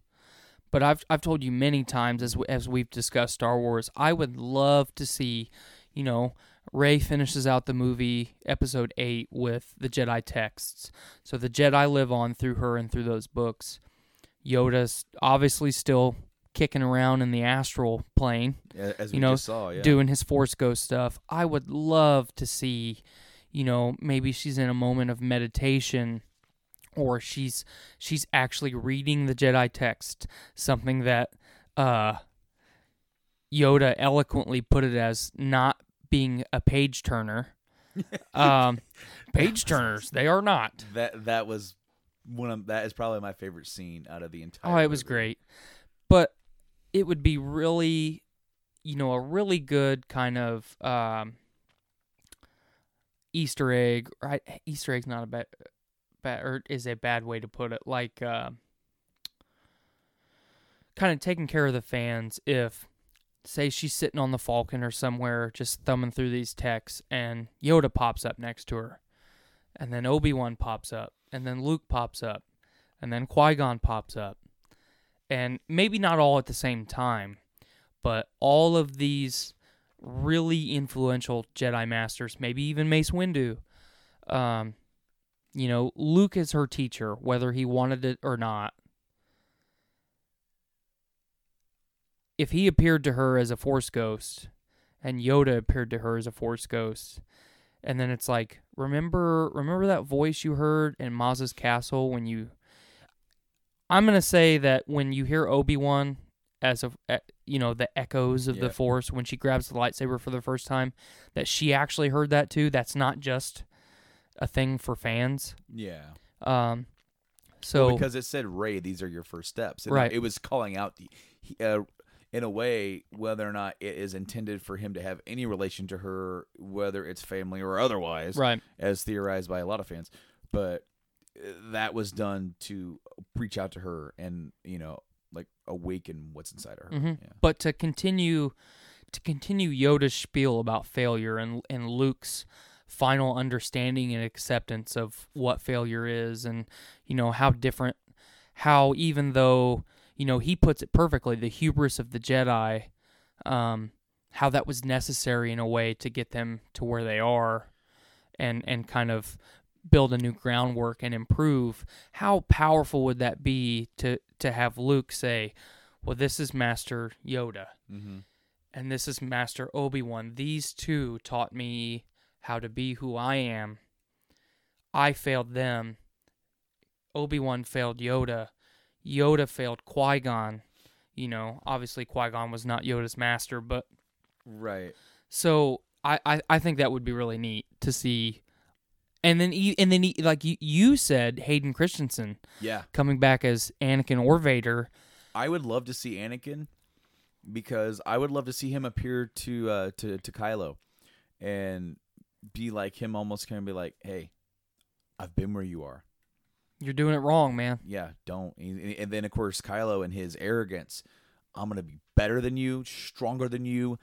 but I've I've told you many times as we, as we've discussed Star Wars, I would love to see, you know, Rey finishes out the movie Episode Eight with the Jedi texts, so the Jedi live on through her and through those books. Yoda's obviously still kicking around in the astral plane, As we you know, just saw, yeah. doing his Force Ghost stuff. I would love to see, you know, maybe she's in a moment of meditation or she's she's actually reading the Jedi text, something that uh Yoda eloquently put it as not being a page turner. um page turners, they are not. That that was one of that is probably my favorite scene out of the entire. Oh, it was great. But it would be really, you know, a really good kind of um, Easter egg. Right? Easter egg's not a bad, bad or is a bad way to put it. Like, uh, kind of taking care of the fans. If, say, she's sitting on the Falcon or somewhere, just thumbing through these texts, and Yoda pops up next to her, and then Obi Wan pops up, and then Luke pops up, and then Qui Gon pops up and maybe not all at the same time, but all of these really influential Jedi masters, maybe even Mace Windu. Um, you know, Luke is her teacher, whether he wanted it or not. If he appeared to her as a Force ghost, and Yoda appeared to her as a Force ghost, and then it's like, remember, remember that voice you heard in Maz's castle when you I'm gonna say that when you hear Obi Wan as a, you know, the echoes of the Force when she grabs the lightsaber for the first time, that she actually heard that too. That's not just a thing for fans. Yeah. Um, so Well, because it said Rey, these are your first steps. And Right. It was calling out the, he, uh, in a way, whether or not it is intended for him to have any relation to her, whether it's family or otherwise, right, as theorized by a lot of fans. But uh, that was done to reach out to her and you know, like awaken what's inside of her. Mhm. Yeah. but to continue to continue Yoda's spiel about failure and and Luke's final understanding and acceptance of what failure is and you know how different how even though you know he puts it perfectly the hubris of the Jedi um how that was necessary in a way to get them to where they are and and kind of build a new groundwork and improve how powerful would that be to to have Luke say well this is master Yoda Mm-hmm. and this is master Obi-Wan these two taught me how to be who I am I failed them Obi-Wan failed Yoda Yoda failed Qui-Gon you know obviously Qui-Gon was not Yoda's master but Right. so I, I, I think that would be really neat to see. And then e- and then e- like you, you said Hayden Christensen Yeah. coming back as Anakin or Vader. I would love to see Anakin because I would love to see him appear to uh, to to Kylo and be like him, almost kind of be like, "Hey, I've been where you are. You're doing it wrong, man. Yeah, don't." And then of course Kylo and his arrogance, "I'm gonna be better than you, stronger than you.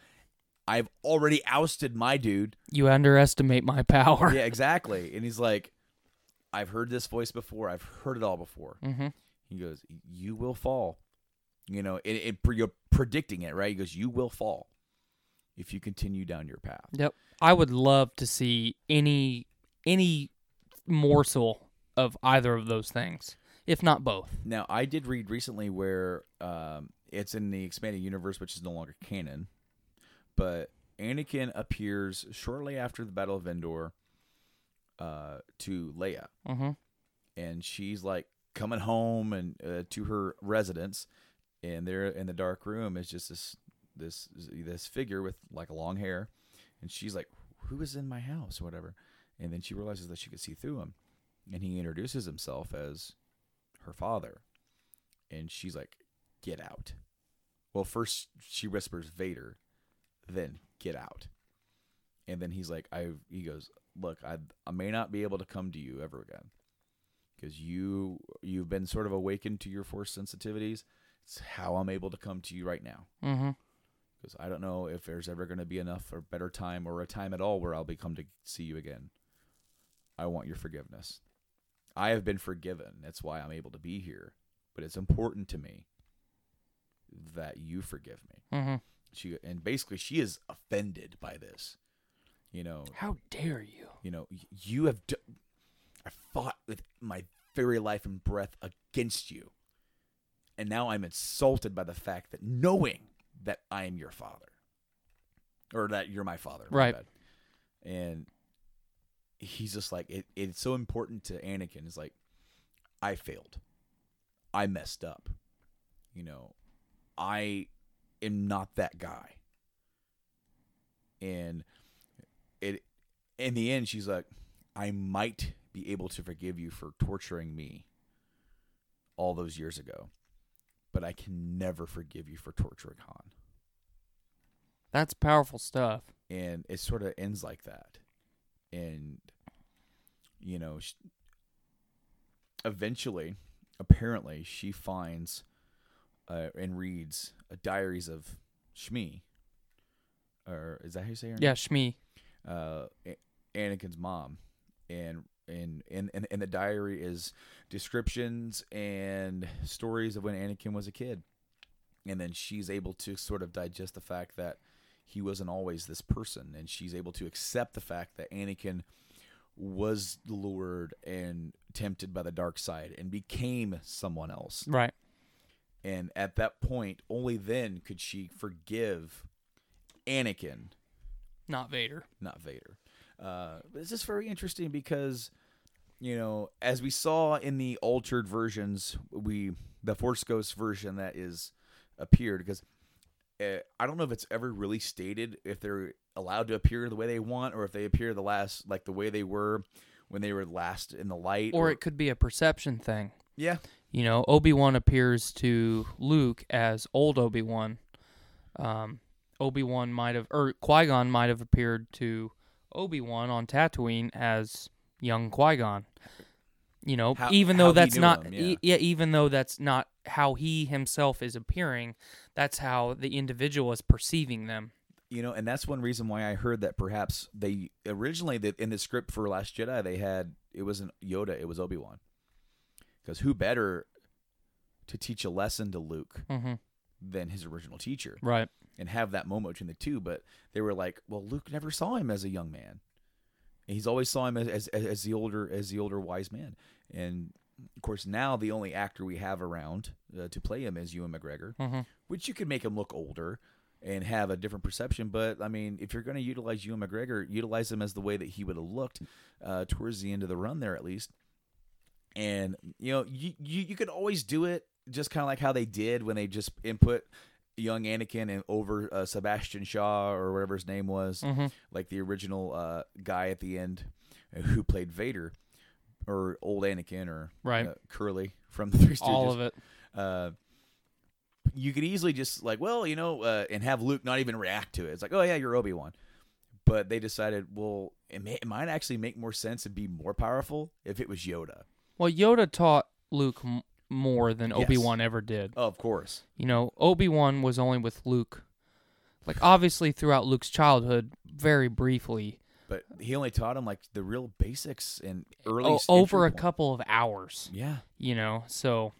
I've already ousted my dude." You underestimate my power. yeah, exactly. And he's like, "I've heard this voice before. I've heard it all before." hmm He goes, "You will fall." You know, it, it you're predicting it, right? He goes, "You will fall if you continue down your path." Yep. I would love to see any any morsel of either of those things, if not both. Now, I did read recently where um, it's in the expanded universe, which is no longer canon, but Anakin appears shortly after the Battle of Endor uh, to Leia, Mm-hmm. and she's like coming home and uh, to her residence, and there in the dark room is just this this this figure with like long hair, and she's like, "Who is in my house?" or whatever, and then she realizes that she could see through him, and he introduces himself as her father, and she's like, "Get out." Well, first she whispers Vader, then get out, and then he's like, "I." He goes, "Look, I I may not be able to come to you ever again." because you you've been sort of awakened to your force sensitivities. It's how I'm able to come to you right now. Mm-hmm. Because I don't know if there's ever going to be enough or better time or a time at all where I'll be come to see you again. I want your forgiveness. I have been forgiven. That's why I'm able to be here. But it's important to me that you forgive me. Mm-hmm. She and basically she is offended by this. You know, How dare you? you know, you have. D- I fought with my very life and breath against you, and now I'm insulted by the fact that knowing that I am your father, or that you're my father, my Right. bad. And he's just like, it, it's so important to Anakin. Is like, I failed, I messed up, you know, I am not that guy, and it in the end she's like i might be able to forgive you for torturing me all those years ago but i can never forgive you for torturing han That's powerful stuff. and it sort of ends like that and you know sh eventually apparently she finds uh, and reads a diaries of shmi or is that how you say her name? Yeah, Shmi. uh, Anakin's mom, and and and and and the diary is descriptions and stories of when Anakin was a kid, and then she's able to sort of digest the fact that he wasn't always this person, and she's able to accept the fact that Anakin was lured and tempted by the dark side and became someone else. Right. And at that point, only then could she forgive Anakin Not Vader. not Vader. Uh, it's just very interesting because, you know, as we saw in the altered versions, we the Force Ghost version that is appeared because uh, I don't know if it's ever really stated if they're allowed to appear the way they want or if they appear the last like the way they were when they were last in the light Or it could be a perception thing. yeah You know, Obi Wan appears to Luke as old Obi Wan. Um, Obi Wan might have, or Qui Gon might have appeared to Obi Wan on Tatooine as young Qui Gon. You know, How- even though that's not, him, e- yeah, even though that's not how he himself is appearing, that's how the individual is perceiving them. you know and that's one reason why i heard that perhaps they originally that in the script for last jedi they had it wasn't yoda it was obi-wan because who better to teach a lesson to luke hmm than his original teacher Right. and have that moment between the two but they were like well luke never saw him as a young man he's always saw him as, as, as the older as the older wise man and of course now the only actor we have around uh, to play him is ewan mcgregor Mhm. which you could make him look older and have a different perception. But I mean, if you're going to utilize Ewan McGregor, utilize him as the way that he would have looked uh, towards the end of the run there, at least. And you know, you you, you could always do it just kind of like how they did when they just input young Anakin and over uh, Sebastian Shaw or whatever his name was, Mm-hmm. like the original uh, guy at the end who played Vader or old Anakin or Right. uh, Curly from the Three Stooges All of it. uh, you could easily just like, well, you know, uh, and have Luke not even react to it. It's like, oh yeah, you're Obi Wan. But they decided, well, it, may, it might actually make more sense and be more powerful if it was Yoda. Well, Yoda taught Luke m- more than Yes. Obi Wan ever did. Oh, of course. You know, Obi Wan was only with Luke, like obviously throughout Luke's childhood, very briefly, But he only taught him like the real basics and early oh, o- s- over a point. couple of hours. Yeah, You know, so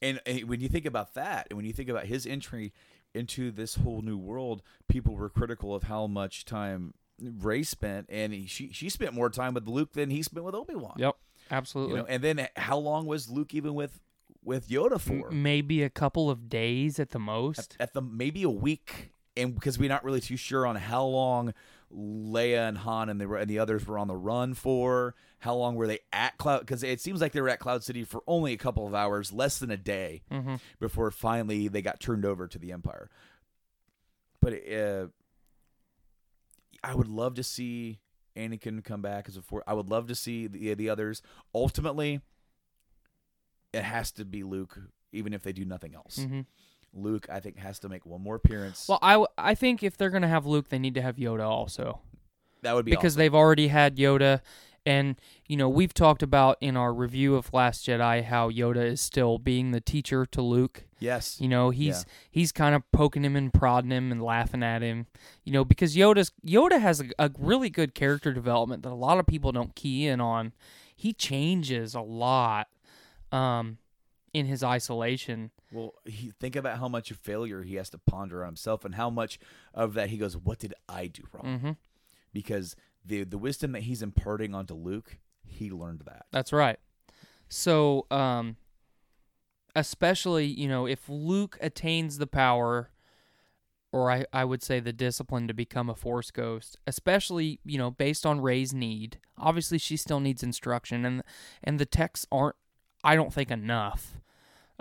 And, and when you think about that, and when you think about his entry into this whole new world, people were critical of how much time Rey spent, and he, she she spent more time with Luke than he spent with Obi Wan. Yep, absolutely. You know, and then how long was Luke even with with Yoda for? M- maybe a couple of days at the most. at the maybe a week, and because we're not really too sure on how long Leia and Han and the and the others were on the run for. How long were they at Cloud? Because it seems like they were at Cloud City for only a couple of hours, less than a day, Mhm. before finally they got turned over to the Empire. But uh, I would love to see Anakin come back as a force. I would love to see the the others. Ultimately, it has to be Luke, even if they do nothing else. Mhm. Luke, I think, has to make one more appearance. Well, I, w- I think if they're gonna have Luke, they need to have Yoda also. that would be because awesome. they've already had Yoda, and you know we've talked about in our review of Last Jedi how Yoda is still being the teacher to Luke. yes, You know he's Yeah. he's kind of poking him and prodding him and laughing at him. You know because Yoda's Yoda has a, a really good character development that a lot of people don't key in on. He changes a lot um, in his isolation. Well, he, think about how much of failure he has to ponder on himself, and how much of that he goes, "What did I do wrong?" hmm Because the the wisdom that he's imparting onto Luke, he learned that. That's right. So, um, especially, you know, if Luke attains the power, or I, I would say the discipline to become a Force Ghost, especially, you know, based on Rey's need. Obviously, she still needs instruction, and and the texts aren't, I don't think, enough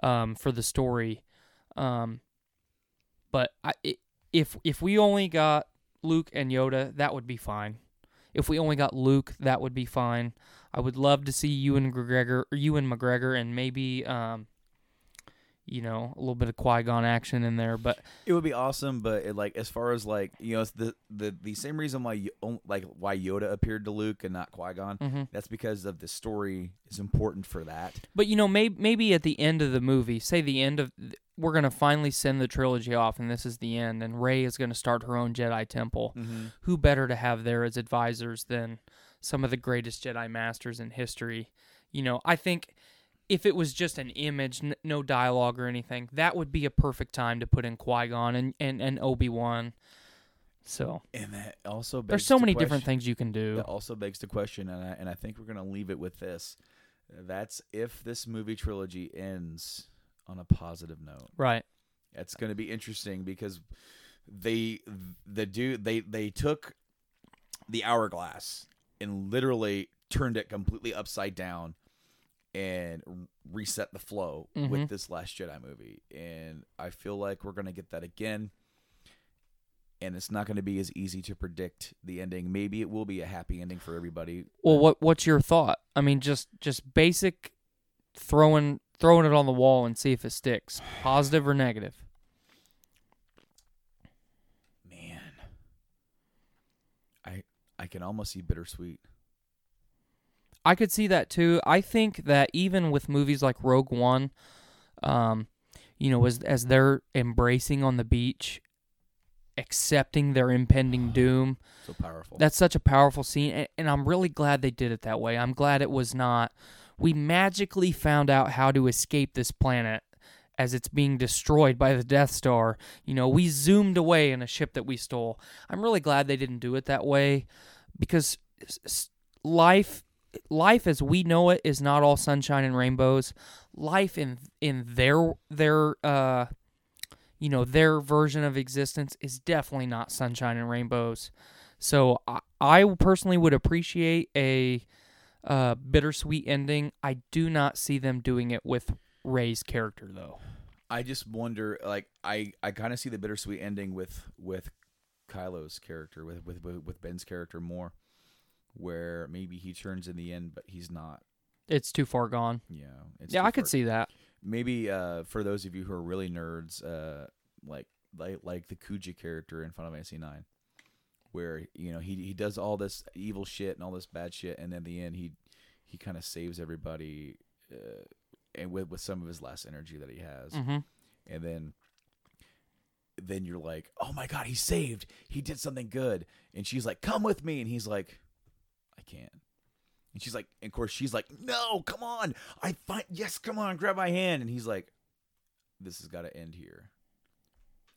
um, for the story. Um, but I, if if we only got Luke and Yoda, that would be fine. If we only got Luke, that would be fine. I would love to see Ewan McGregor, or Ewan McGregor, and maybe, um, you know, a little bit of Qui Gon action in there. But It would be awesome, but it, like as far as like you know, it's the the the same reason why you like why Yoda appeared to Luke and not Qui Gon. Mhm. That's because of the story is important for that. but you know, maybe maybe at the end of the movie, say the end of, we're gonna finally send the trilogy off, and this is the end, and Rey is gonna start her own Jedi temple. Who better to have there as advisors than some of the greatest Jedi masters in history? You know, I think if it was just an image, n- no dialogue or anything, that would be a perfect time to put in Qui Gon and, and, and Obi Wan. So And that also there's so many question- different things you can do. That also begs the question, and I, and I think we're gonna leave it with this. That's if this movie trilogy ends on a positive note. Right. It's going to be interesting because they the dude they they took the hourglass and literally turned it completely upside down and reset the flow Mhm. with this last Jedi movie and I feel like we're going to get that again and it's not going to be as easy to predict the ending maybe it will be a happy ending for everybody Well, what what's your thought? I mean, just just basic throwing throwing it on the wall and see if it sticks, positive or negative. man I I can almost see bittersweet I could see that too. I think that even with movies like Rogue One, um, you know, as as they're embracing on the beach, accepting their impending doom, so powerful that's such a powerful scene, and, and I'm really glad they did it that way. I'm glad it was not. We magically found out how to escape this planet as it's being destroyed by the Death Star. You know, we zoomed away in a ship that we stole. I'm really glad they didn't do it that way because life life as we know it is not all sunshine and rainbows. Life in in their their uh you know their version of existence is definitely not sunshine and rainbows. So I, I personally would appreciate a uh, bittersweet ending. I do not see them doing it with Rey's character though. I just wonder, like, I, I kind of see the bittersweet ending with with Kylo's character, with, with with with Ben's character more, where maybe he turns in the end, but he's not. It's too far gone. Yeah, it's yeah, I could see that. Maybe uh, for those of you who are really nerds, uh, like like like the Kuja character in Final Fantasy Nine, where you know he he does all this evil shit and all this bad shit, and in the end he he kind of saves everybody, uh, and with with some of his last energy that he has hmm and then then you're like, "Oh my god, he's saved. He did something good." And she's like, "Come with me." And he's like, "I can't." And she's like, and of course she's like, "No, come on. I find yes, come on, grab my hand." And he's like, this has got to end here.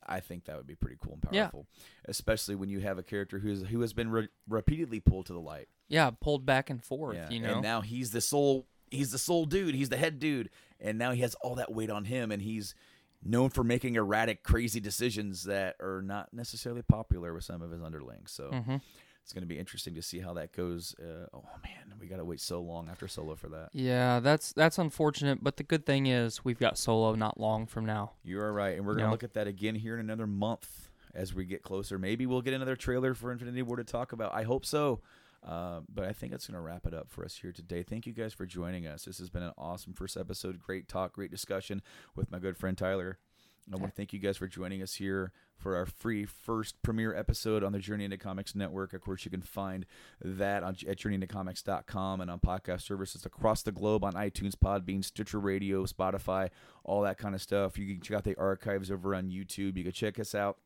I think that would be pretty cool and Yeah. powerful, especially when you have a character who's who has been re- repeatedly pulled to the light. Yeah, pulled back and forth. Yeah, You know. and now he's the sole he's the sole dude. He's the head dude, and now he has all that weight on him, and he's known for making erratic, crazy decisions that are not necessarily popular with some of his underlings. So Mhm. It's going to be interesting to see how that goes. Uh, oh man, we got to wait so long after Solo for that. Yeah, that's that's unfortunate, but the good thing is we've got Solo not long from now. You are right, and we're going to look at that again here in another month as we get closer. Maybe we'll get another trailer for Infinity War to talk about. I hope so. Uh, but I think that's going to wrap it up for us here today. Thank you guys for joining us. This has been an awesome first episode. Great talk, great discussion with my good friend Tyler. I want to thank you guys for joining us here for our free first premiere episode on the Journey into Comics Network. Of course, you can find that on at journeyintocomics.com and on podcast services across the globe on iTunes, Podbean, Stitcher Radio, Spotify, all that kind of stuff. You can check out the archives over on YouTube. You can check us out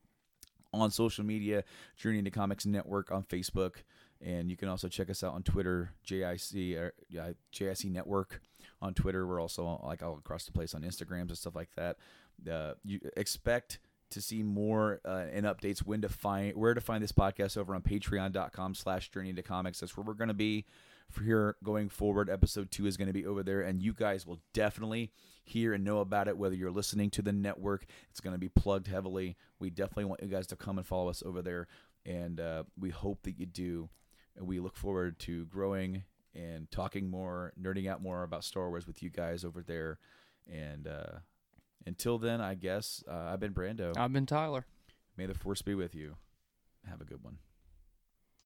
on social media, Journey into Comics Network on Facebook, and you can also check us out on Twitter, JIC, or, yeah, JIC Network on Twitter. We're also like all across the place on Instagrams and stuff like that. Uh, you expect to see more uh, and updates when to find where to find this podcast over on patreon.com slash journey into comics. That's where we're going to be for here going forward. Episode two is going to be over there and you guys will definitely hear and know about it whether you're listening to the network. It's going to be plugged heavily. We definitely want you guys to come and follow us over there and uh, we hope that you do. And we look forward to growing and talking more nerding out more about star wars with you guys over there and uh, until then i guess uh, i've been brando. I've been Tyler. may the force be with you. Have a good one